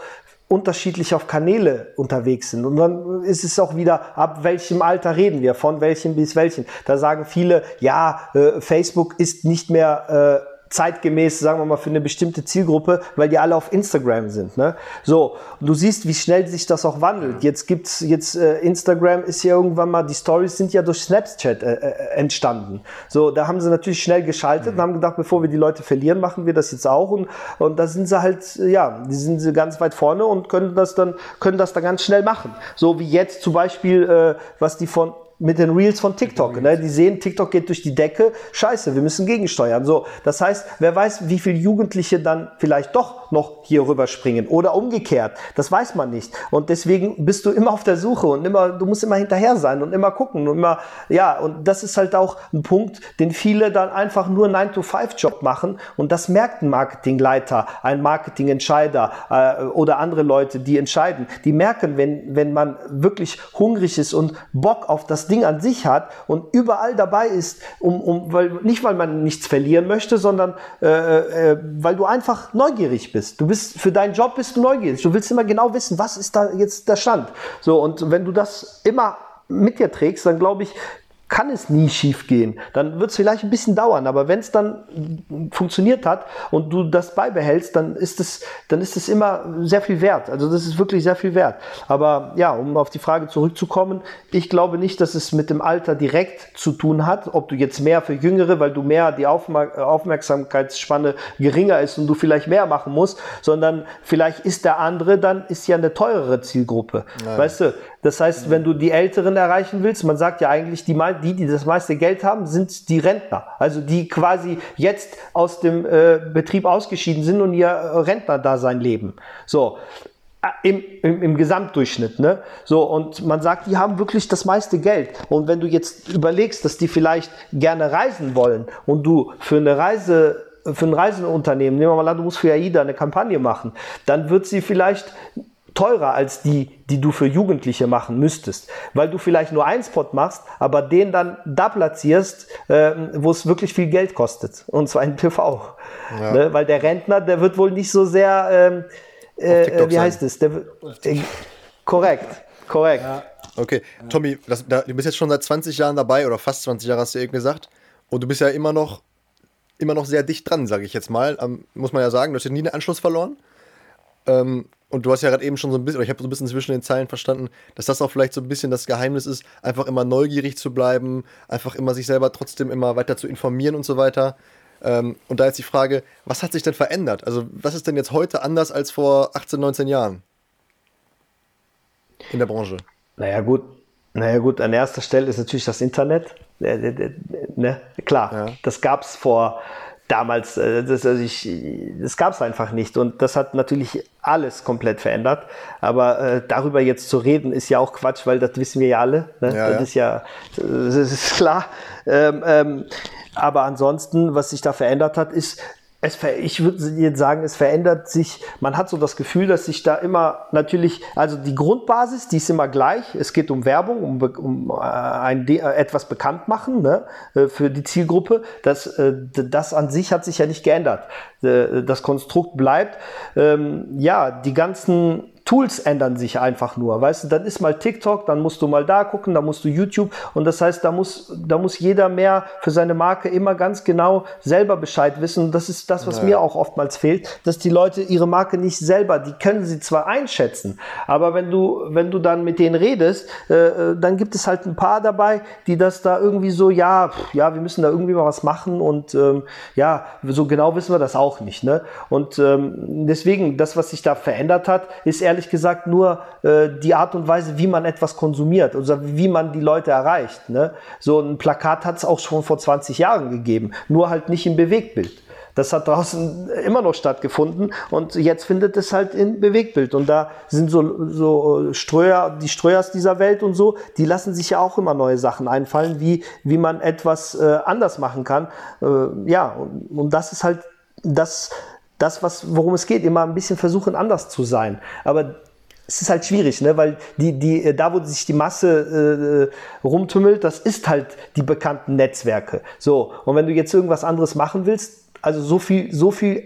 unterschiedlich auf Kanäle unterwegs sind. Und dann ist es auch wieder, ab welchem Alter reden wir, von welchem bis welchen. Da sagen viele, ja, äh, Facebook ist nicht mehr äh, zeitgemäß, sagen wir mal, für eine bestimmte Zielgruppe, weil die alle auf Instagram sind. Ne? So, und du siehst, wie schnell sich das auch wandelt. Jetzt gibt's jetzt äh, Instagram ist ja irgendwann mal, die Stories sind ja durch Snapchat äh, äh, entstanden. So, da haben sie natürlich schnell geschaltet mhm. und haben gedacht, bevor wir die Leute verlieren, machen wir das jetzt auch. Und, und da sind sie halt, ja, die sind sie ganz weit vorne und können das dann, können das dann ganz schnell machen. So wie jetzt zum Beispiel, äh, was die von mit den Reels von TikTok. Ne? Die sehen, TikTok geht durch die Decke. Scheiße, wir müssen gegensteuern. So, das heißt, wer weiß, wie viele Jugendliche dann vielleicht doch noch hier rüberspringen oder umgekehrt. Das weiß man nicht. Und deswegen bist du immer auf der Suche und immer, du musst immer hinterher sein und immer gucken und immer, ja, und das ist halt auch ein Punkt, den viele dann einfach nur 9-to-5-Job machen und das merkt ein Marketingleiter, ein Marketingentscheider äh, oder andere Leute, die entscheiden. Die merken, wenn, wenn man wirklich hungrig ist und Bock auf das Ding an sich hat und überall dabei ist, um, um, weil, nicht weil man nichts verlieren möchte, sondern äh, äh, weil du einfach neugierig bist. Du bist für deinen Job bist du neugierig. Du willst immer genau wissen, was ist da jetzt der Stand. So und wenn du das immer mit dir trägst, dann glaube ich, kann es nie schief gehen. Dann wird es vielleicht ein bisschen dauern, aber wenn es dann funktioniert hat und du das beibehältst, dann ist es, dann ist es immer sehr viel wert. Also das ist wirklich sehr viel wert. Aber ja, um auf die Frage zurückzukommen, ich glaube nicht, dass es mit dem Alter direkt zu tun hat, ob du jetzt mehr für Jüngere, weil du mehr die Aufmerksamkeitsspanne geringer ist und du vielleicht mehr machen musst, sondern vielleicht ist der andere dann ist ja eine teurere Zielgruppe. Nein. Weißt du, das heißt, wenn du die Älteren erreichen willst, man sagt ja eigentlich, die, die, die das meiste Geld haben, sind die Rentner. Also die quasi jetzt aus dem äh, Betrieb ausgeschieden sind und ihr Rentnerdasein leben. So. Äh, Im, im, Im Gesamtdurchschnitt, ne? So, und man sagt, die haben wirklich das meiste Geld. Und wenn du jetzt überlegst, dass die vielleicht gerne reisen wollen und du für eine Reise für ein Reisenunternehmen, nehmen wir mal an, du musst für AIDA eine Kampagne machen, dann wird sie vielleicht teurer als die, die du für Jugendliche machen müsstest, weil du vielleicht nur einen Spot machst, aber den dann da platzierst, äh, wo es wirklich viel Geld kostet, und zwar in TV. Ja. Ne? Weil der Rentner, der wird wohl nicht so sehr, ähm, äh, wie heißt es, der, äh, korrekt, korrekt. Ja. Okay, Tommy, das, da, du bist jetzt schon seit 20 Jahren dabei oder fast 20 Jahre hast du eben gesagt und du bist ja immer noch immer noch sehr dicht dran, sage ich jetzt mal. Ähm, muss man ja sagen, du hast ja nie den Anschluss verloren. Ähm, und du hast ja gerade eben schon so ein bisschen, oder ich habe so ein bisschen zwischen den Zeilen verstanden, dass das auch vielleicht so ein bisschen das Geheimnis ist, einfach immer neugierig zu bleiben, einfach immer sich selber trotzdem immer weiter zu informieren und so weiter. Ähm, und da ist die Frage, was hat sich denn verändert? Also, was ist denn jetzt heute anders als vor 18, 19 Jahren in der Branche? Naja, gut. Naja, gut, an erster Stelle ist natürlich das Internet. Ne? Klar, ja. das gab es vor damals, äh, das, also ich, das gab es einfach nicht. Und das hat natürlich alles komplett verändert. Aber äh, darüber jetzt zu reden, ist ja auch Quatsch, weil das wissen wir ja alle. Ne? Ja, das ja. ist ja, das ist klar. Ähm, ähm, aber ansonsten, was sich da verändert hat, ist, es, ich würde jetzt sagen, es verändert sich, man hat so das Gefühl, dass sich da immer natürlich, also die Grundbasis, die ist immer gleich. Es geht um Werbung, um, um äh, ein, äh, etwas bekannt machen ne, äh, für die Zielgruppe. Das, das an sich hat sich ja nicht geändert. Das Konstrukt bleibt. Ähm, ja, die ganzen Tools ändern sich einfach nur. Weißt du, dann ist mal TikTok, dann musst du mal da gucken, dann musst du YouTube. Und das heißt, da muss, da muss jeder mehr für seine Marke immer ganz genau selber Bescheid wissen. Und das ist das, was ja. mir auch oftmals fehlt, dass die Leute ihre Marke nicht selber, die können sie zwar einschätzen, aber wenn du, wenn du dann mit denen redest, äh, äh dann gibt es halt ein paar dabei, die das da irgendwie so, ja, ja, wir müssen da irgendwie mal was machen und ähm, ja, so genau wissen wir das auch nicht. Ne? Und ähm, deswegen, das, was sich da verändert hat, ist ehrlich ehrlich gesagt nur äh, die Art und Weise, wie man etwas konsumiert oder wie man die Leute erreicht. Ne? So ein Plakat hat es auch schon vor 20 Jahren gegeben, nur halt nicht im Bewegtbild. Das hat draußen immer noch stattgefunden und jetzt findet es halt in Bewegtbild. Und da sind so, so Ströer, die Ströers dieser Welt und so, die lassen sich ja auch immer neue Sachen einfallen, wie, wie man etwas äh, anders machen kann. Äh, ja, und, und das ist halt das, das was, worum es geht, immer ein bisschen versuchen, anders zu sein. Aber es ist halt schwierig, ne? weil die, die, da, wo sich die Masse äh, rumtümmelt, das ist halt die bekannten Netzwerke. So, und wenn du jetzt irgendwas anderes machen willst, also so viel, so viel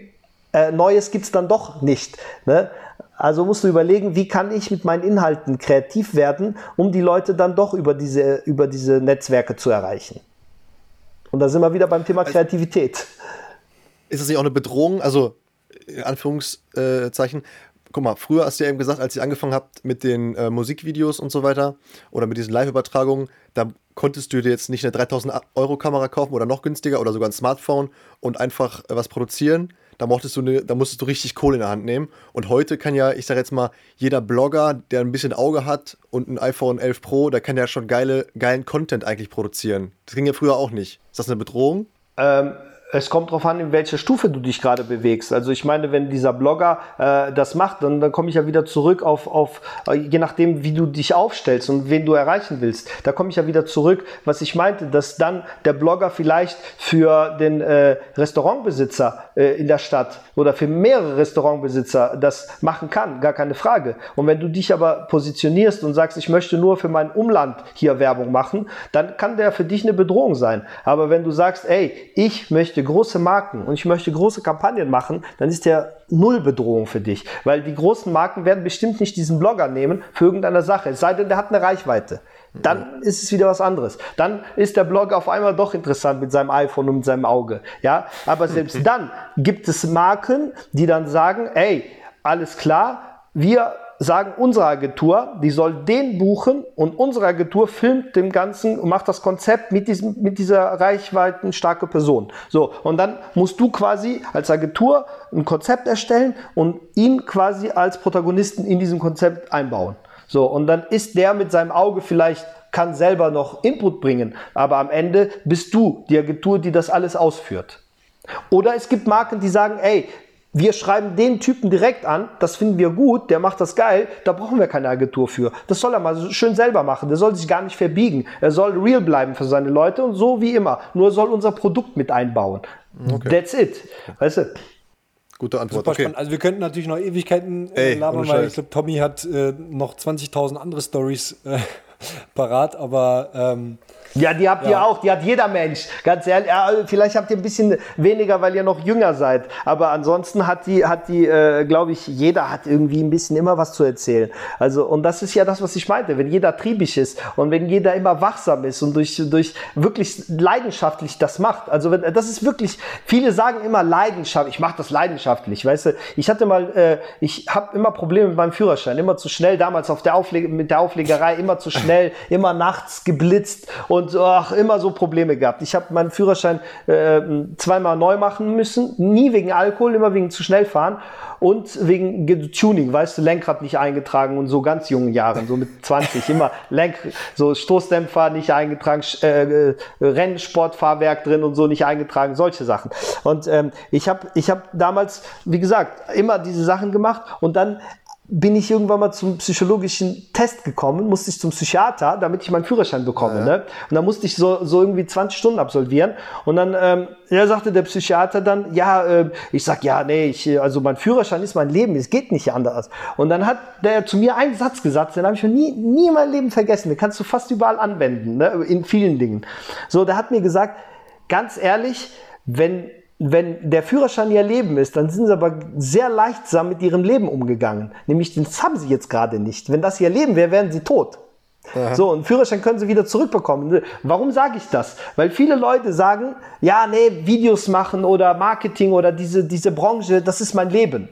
äh, Neues gibt es dann doch nicht. Ne? Also musst du überlegen, wie kann ich mit meinen Inhalten kreativ werden, um die Leute dann doch über diese, über diese Netzwerke zu erreichen. Und da sind wir wieder beim Thema also Kreativität. Ist das nicht auch eine Bedrohung? Also, Anführungszeichen, guck mal, früher hast du ja eben gesagt, als ihr angefangen habt mit den äh, Musikvideos und so weiter oder mit diesen Live-Übertragungen, da konntest du dir jetzt nicht eine 3000 Euro Kamera kaufen oder noch günstiger oder sogar ein Smartphone und einfach äh, was produzieren. Da, mochtest du eine, da musstest du richtig Kohle in der Hand nehmen. Und heute kann ja, ich sag jetzt mal, jeder Blogger, der ein bisschen Auge hat und ein iPhone 11 Pro, der kann ja schon geile, geilen Content eigentlich produzieren. Das ging ja früher auch nicht. Ist das eine Bedrohung? Ähm, es kommt darauf an, in welcher Stufe du dich gerade bewegst. Also ich meine, wenn dieser Blogger äh, das macht, dann, dann komme ich ja wieder zurück auf, auf, äh, je nachdem, wie du dich aufstellst und wen du erreichen willst. Da komme ich ja wieder zurück, was ich meinte, dass dann der Blogger vielleicht für den äh, Restaurantbesitzer äh, in der Stadt oder für mehrere Restaurantbesitzer das machen kann, gar keine Frage. Und wenn du dich aber positionierst und sagst, ich möchte nur für mein Umland hier Werbung machen, dann kann der für dich eine Bedrohung sein. Aber wenn du sagst, ey, ich möchte große Marken und ich möchte große Kampagnen machen, dann ist der null Bedrohung für dich. Weil die großen Marken werden bestimmt nicht diesen Blogger nehmen für irgendeine Sache. Es sei denn, der hat eine Reichweite. Dann ist es wieder was anderes. Dann ist der Blogger auf einmal doch interessant mit seinem iPhone und mit seinem Auge. Ja, aber selbst <laughs> dann gibt es Marken, die dann sagen, ey, alles klar, wir sagen unsere Agentur, die soll den buchen und unsere Agentur filmt dem Ganzen und macht das Konzept mit, diesem, mit dieser reichweiten starke Person. So, und dann musst du quasi als Agentur ein Konzept erstellen und ihn quasi als Protagonisten in diesem Konzept einbauen. So, und dann ist der mit seinem Auge vielleicht kann selber noch Input bringen, aber am Ende bist du die Agentur, die das alles ausführt. Oder es gibt Marken, die sagen, ey, wir schreiben den Typen direkt an, das finden wir gut, der macht das geil, da brauchen wir keine Agentur für. Das soll er mal schön selber machen, der soll sich gar nicht verbiegen. Er soll real bleiben für seine Leute und so wie immer. Nur soll unser Produkt mit einbauen. Okay. That's it. Weißt du? Gute Antwort. Super okay. spannend. Also wir könnten natürlich noch Ewigkeiten äh, Ey, labern, weil ich glaube, Tommy hat äh, noch 20.000 andere Stories äh, <laughs> parat, aber ähm, ja, die habt ja. ihr auch, die hat jeder Mensch. Ganz ehrlich, ja, vielleicht habt ihr ein bisschen weniger, weil ihr noch jünger seid. Aber ansonsten hat die, hat die, äh, glaube ich, jeder hat irgendwie ein bisschen immer was zu erzählen. Also, und das ist ja das, was ich meinte. Wenn jeder triebig ist und wenn jeder immer wachsam ist und durch, durch wirklich leidenschaftlich das macht. Also, wenn, das ist wirklich, viele sagen immer Leidenschaft, ich mache das leidenschaftlich, weißt du. Ich hatte mal, äh, ich habe immer Probleme mit meinem Führerschein, immer zu schnell, damals auf der Aufleg mit der Auflegerei, immer zu schnell, immer nachts geblitzt und und ach, immer so Probleme gehabt. Ich habe meinen Führerschein äh, zweimal neu machen müssen, nie wegen Alkohol, immer wegen zu schnell fahren und wegen Tuning, weißt du, Lenkrad nicht eingetragen und so ganz jungen Jahren, so mit <laughs> 20, immer Lenk, so Stoßdämpfer nicht eingetragen, äh, äh, Rennsportfahrwerk drin und so nicht eingetragen, solche Sachen. Und ähm, ich habe ich hab damals, wie gesagt, immer diese Sachen gemacht und dann bin ich irgendwann mal zum psychologischen Test gekommen, musste ich zum Psychiater, damit ich meinen Führerschein bekomme. Ja. Ne? Und da musste ich so, so irgendwie 20 Stunden absolvieren. Und dann ähm, ja, sagte der Psychiater dann, ja, äh, ich sag, ja, nee, ich, also mein Führerschein ist mein Leben, es geht nicht anders. Und dann hat der zu mir einen Satz gesagt, den habe ich mir nie, nie in meinem Leben vergessen. Den kannst du fast überall anwenden, ne? in vielen Dingen. So, der hat mir gesagt, ganz ehrlich, wenn wenn der Führerschein ihr Leben ist, dann sind sie aber sehr leichtsam mit ihrem Leben umgegangen. Nämlich, das haben sie jetzt gerade nicht. Wenn das ihr Leben wäre, wären sie tot. Aha. So, einen Führerschein können sie wieder zurückbekommen. Warum sage ich das? Weil viele Leute sagen, ja, nee, Videos machen oder Marketing oder diese, diese Branche, das ist mein Leben.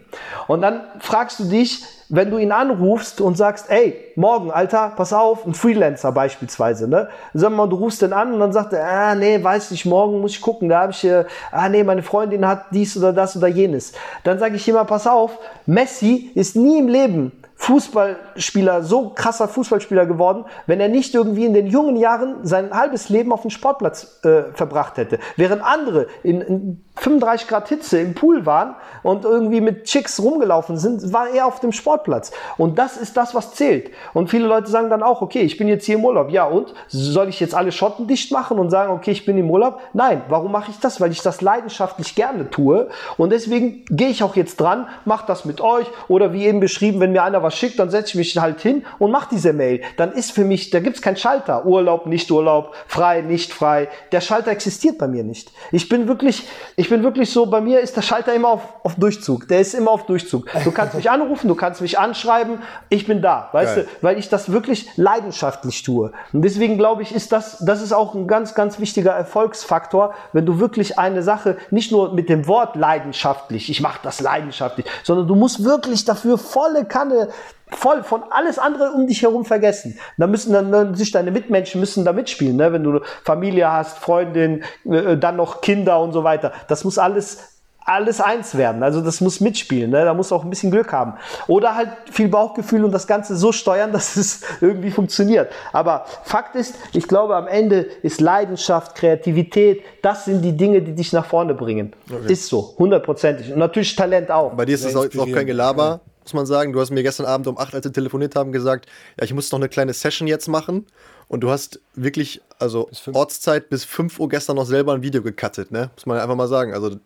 Und dann fragst du dich, wenn du ihn anrufst und sagst, ey, morgen, Alter, pass auf, ein Freelancer beispielsweise, ne? Sag mal, du rufst den an und dann sagt er, ah, nee, weiß nicht, morgen muss ich gucken, da habe ich, äh, ah, nee, meine Freundin hat dies oder das oder jenes. Dann sage ich immer, pass auf, Messi ist nie im Leben Fußballspieler, so krasser Fußballspieler geworden, wenn er nicht irgendwie in den jungen Jahren sein halbes Leben auf dem Sportplatz äh, verbracht hätte. Während andere in, in 35 Grad Hitze im Pool waren und irgendwie mit Chicks rumgelaufen sind, war er auf dem Sportplatz. Und das ist das, was zählt. Und viele Leute sagen dann auch, okay, ich bin jetzt hier im Urlaub. Ja, und soll ich jetzt alle Schotten dicht machen und sagen, okay, ich bin im Urlaub? Nein, warum mache ich das? Weil ich das leidenschaftlich gerne tue. Und deswegen gehe ich auch jetzt dran, mache das mit euch oder wie eben beschrieben, wenn mir einer was schickt, dann setze ich mich halt hin und mache diese Mail. Dann ist für mich, da gibt es keinen Schalter. Urlaub, nicht Urlaub, frei, nicht frei. Der Schalter existiert bei mir nicht. Ich bin wirklich, ich bin wirklich so, bei mir ist der Schalter immer auf, auf Durchzug. Der ist immer auf Durchzug. Du kannst mich anrufen, du kannst mich anschreiben, ich bin da, weißt Geil. du, weil ich das wirklich leidenschaftlich tue. Und deswegen glaube ich, ist das, das ist auch ein ganz, ganz wichtiger Erfolgsfaktor, wenn du wirklich eine Sache nicht nur mit dem Wort leidenschaftlich, ich mache das leidenschaftlich, sondern du musst wirklich dafür volle Kanne voll von alles andere um dich herum vergessen. Da müssen dann, dann sich deine Mitmenschen müssen da mitspielen, ne? wenn du Familie hast, Freundin, äh, dann noch Kinder und so weiter. Das muss alles alles eins werden. Also das muss mitspielen. Ne? Da muss auch ein bisschen Glück haben. Oder halt viel Bauchgefühl und das Ganze so steuern, <laughs> dass es irgendwie funktioniert. Aber Fakt ist, ich glaube, am Ende ist Leidenschaft, Kreativität, das sind die Dinge, die dich nach vorne bringen. Okay. Ist so, hundertprozentig. Und natürlich Talent auch. Bei dir ist es auch, auch kein Gelaber muss man sagen. Du hast mir gestern Abend um 8, als wir telefoniert haben, gesagt, ja, ich muss noch eine kleine Session jetzt machen. Und du hast wirklich, also bis Ortszeit bis 5 Uhr gestern noch selber ein Video gecuttet, ne? Muss man einfach mal sagen. Also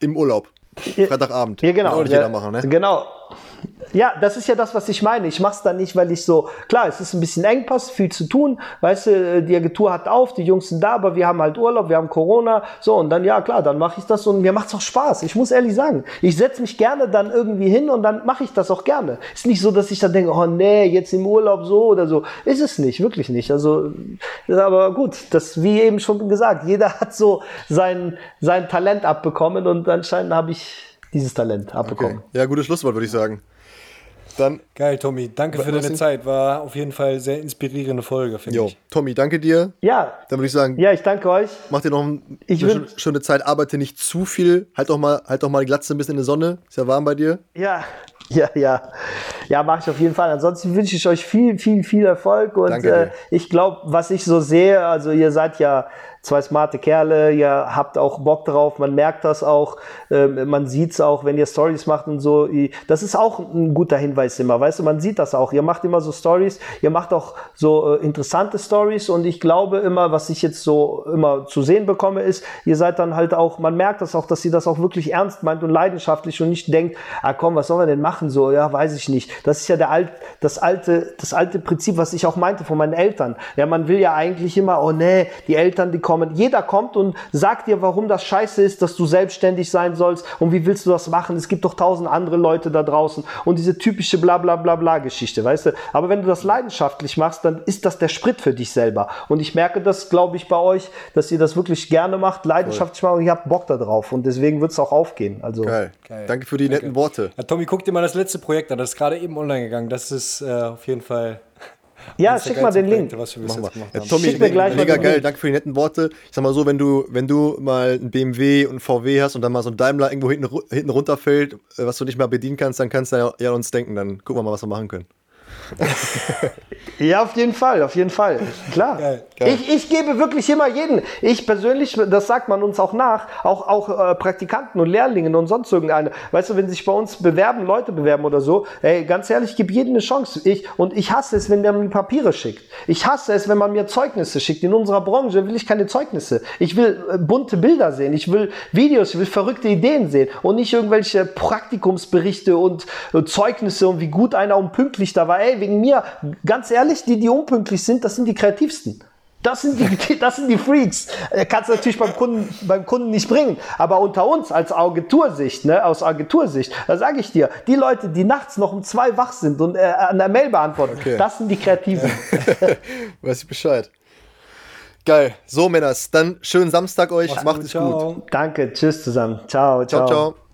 im Urlaub. Freitagabend. Ja, genau. Kann auch nicht ja, jeder machen, ne? Genau. Ja, das ist ja das, was ich meine. Ich mache es dann nicht, weil ich so, klar, es ist ein bisschen Engpass, viel zu tun. Weißt du, die Agentur hat auf, die Jungs sind da, aber wir haben halt Urlaub, wir haben Corona. So, und dann, ja, klar, dann mache ich das und mir macht es auch Spaß. Ich muss ehrlich sagen, ich setze mich gerne dann irgendwie hin und dann mache ich das auch gerne. Ist nicht so, dass ich dann denke, oh nee, jetzt im Urlaub so oder so. Ist es nicht, wirklich nicht. Also, aber gut, das, wie eben schon gesagt, jeder hat so sein, sein Talent abbekommen und anscheinend habe ich dieses Talent abbekommen. Okay. Ja, gutes Schlusswort, würde ich sagen. Dann Geil, Tommy. Danke für deine Zeit. War auf jeden Fall sehr inspirierende Folge, finde ich. Tommy, danke dir. Ja. Dann würde ich sagen. Ja, ich danke euch. Mach dir noch ein, ich eine schöne, schöne Zeit. Arbeite nicht zu viel. Halt doch mal, halt doch mal die Glatze ein bisschen in der Sonne. Ist ja warm bei dir. Ja. <laughs> Ja, ja. Ja, mache ich auf jeden Fall. Ansonsten wünsche ich euch viel, viel, viel Erfolg. Und äh, ich glaube, was ich so sehe, also ihr seid ja zwei smarte Kerle, ihr habt auch Bock drauf, man merkt das auch, äh, man sieht es auch, wenn ihr Stories macht und so. Das ist auch ein guter Hinweis immer, weißt du, man sieht das auch. Ihr macht immer so Stories, ihr macht auch so äh, interessante Stories und ich glaube immer, was ich jetzt so immer zu sehen bekomme, ist, ihr seid dann halt auch, man merkt das auch, dass ihr das auch wirklich ernst meint und leidenschaftlich und nicht denkt, ah komm, was soll man denn machen so, ja, weiß ich nicht. Das ist ja der alt, das alte, das alte Prinzip, was ich auch meinte von meinen Eltern. Ja, man will ja eigentlich immer, oh nee, die Eltern, die kommen kommen. Jeder kommt und sagt dir, warum das scheiße ist, dass du selbstständig sein sollst und wie willst du das machen? Es gibt doch tausend andere Leute da draußen und diese typische bla bla bla bla Geschichte, weißt du? Aber wenn du das leidenschaftlich machst, dann ist das der Sprit für dich selber. Und ich merke das, glaube ich, bei euch, dass ihr das wirklich gerne macht, leidenschaftlich macht und ihr habt Bock da drauf und deswegen wird es auch aufgehen. Also, Geil. Geil. Danke für die Danke. netten Worte. Ja, Tommy, guck dir mal das letzte Projekt an, das ist gerade eben online gegangen. Das ist äh, auf jeden Fall ja, schick mal den Link. Was wir ja, Tommy, schick mir gleich mega geil, danke für die netten Worte. Ich sag mal so, wenn du, wenn du mal ein BMW und ein VW hast und dann mal so ein Daimler irgendwo hinten, hinten runterfällt, äh, was du nicht mehr bedienen kannst, dann kannst du ja, ja uns denken. Dann gucken wir mal, was wir machen können. <laughs> ja, auf jeden Fall, auf jeden Fall. Klar. Geil, geil. Ich, ich gebe wirklich immer jeden. Ich persönlich, das sagt man uns auch nach, auch, auch äh, Praktikanten und Lehrlingen und sonst irgendeine. Weißt du, wenn sich bei uns bewerben, Leute bewerben oder so, ey, ganz ehrlich, ich gebe jedem eine Chance. Ich, und ich hasse es, wenn der mir Papiere schickt. Ich hasse es, wenn man mir Zeugnisse schickt. In unserer Branche will ich keine Zeugnisse. Ich will äh, bunte Bilder sehen. Ich will Videos, ich will verrückte Ideen sehen und nicht irgendwelche Praktikumsberichte und äh, Zeugnisse und wie gut einer und pünktlich da war. Ey, wegen mir, ganz ehrlich, die, die unpünktlich sind, das sind die kreativsten. Das sind die, <laughs> das sind die Freaks. Äh, kannst du natürlich beim Kunden, beim Kunden nicht bringen. Aber unter uns als Agentursicht, ne, aus Agentursicht, da sage ich dir, die Leute, die nachts noch um zwei wach sind und äh, an der Mail beantworten, okay. das sind die Kreativen. <laughs> Weiß ich Bescheid. Geil. So, Männers, dann schönen Samstag euch. Macht es gut. Danke. Tschüss zusammen. Ciao, ciao. Ciao, ciao.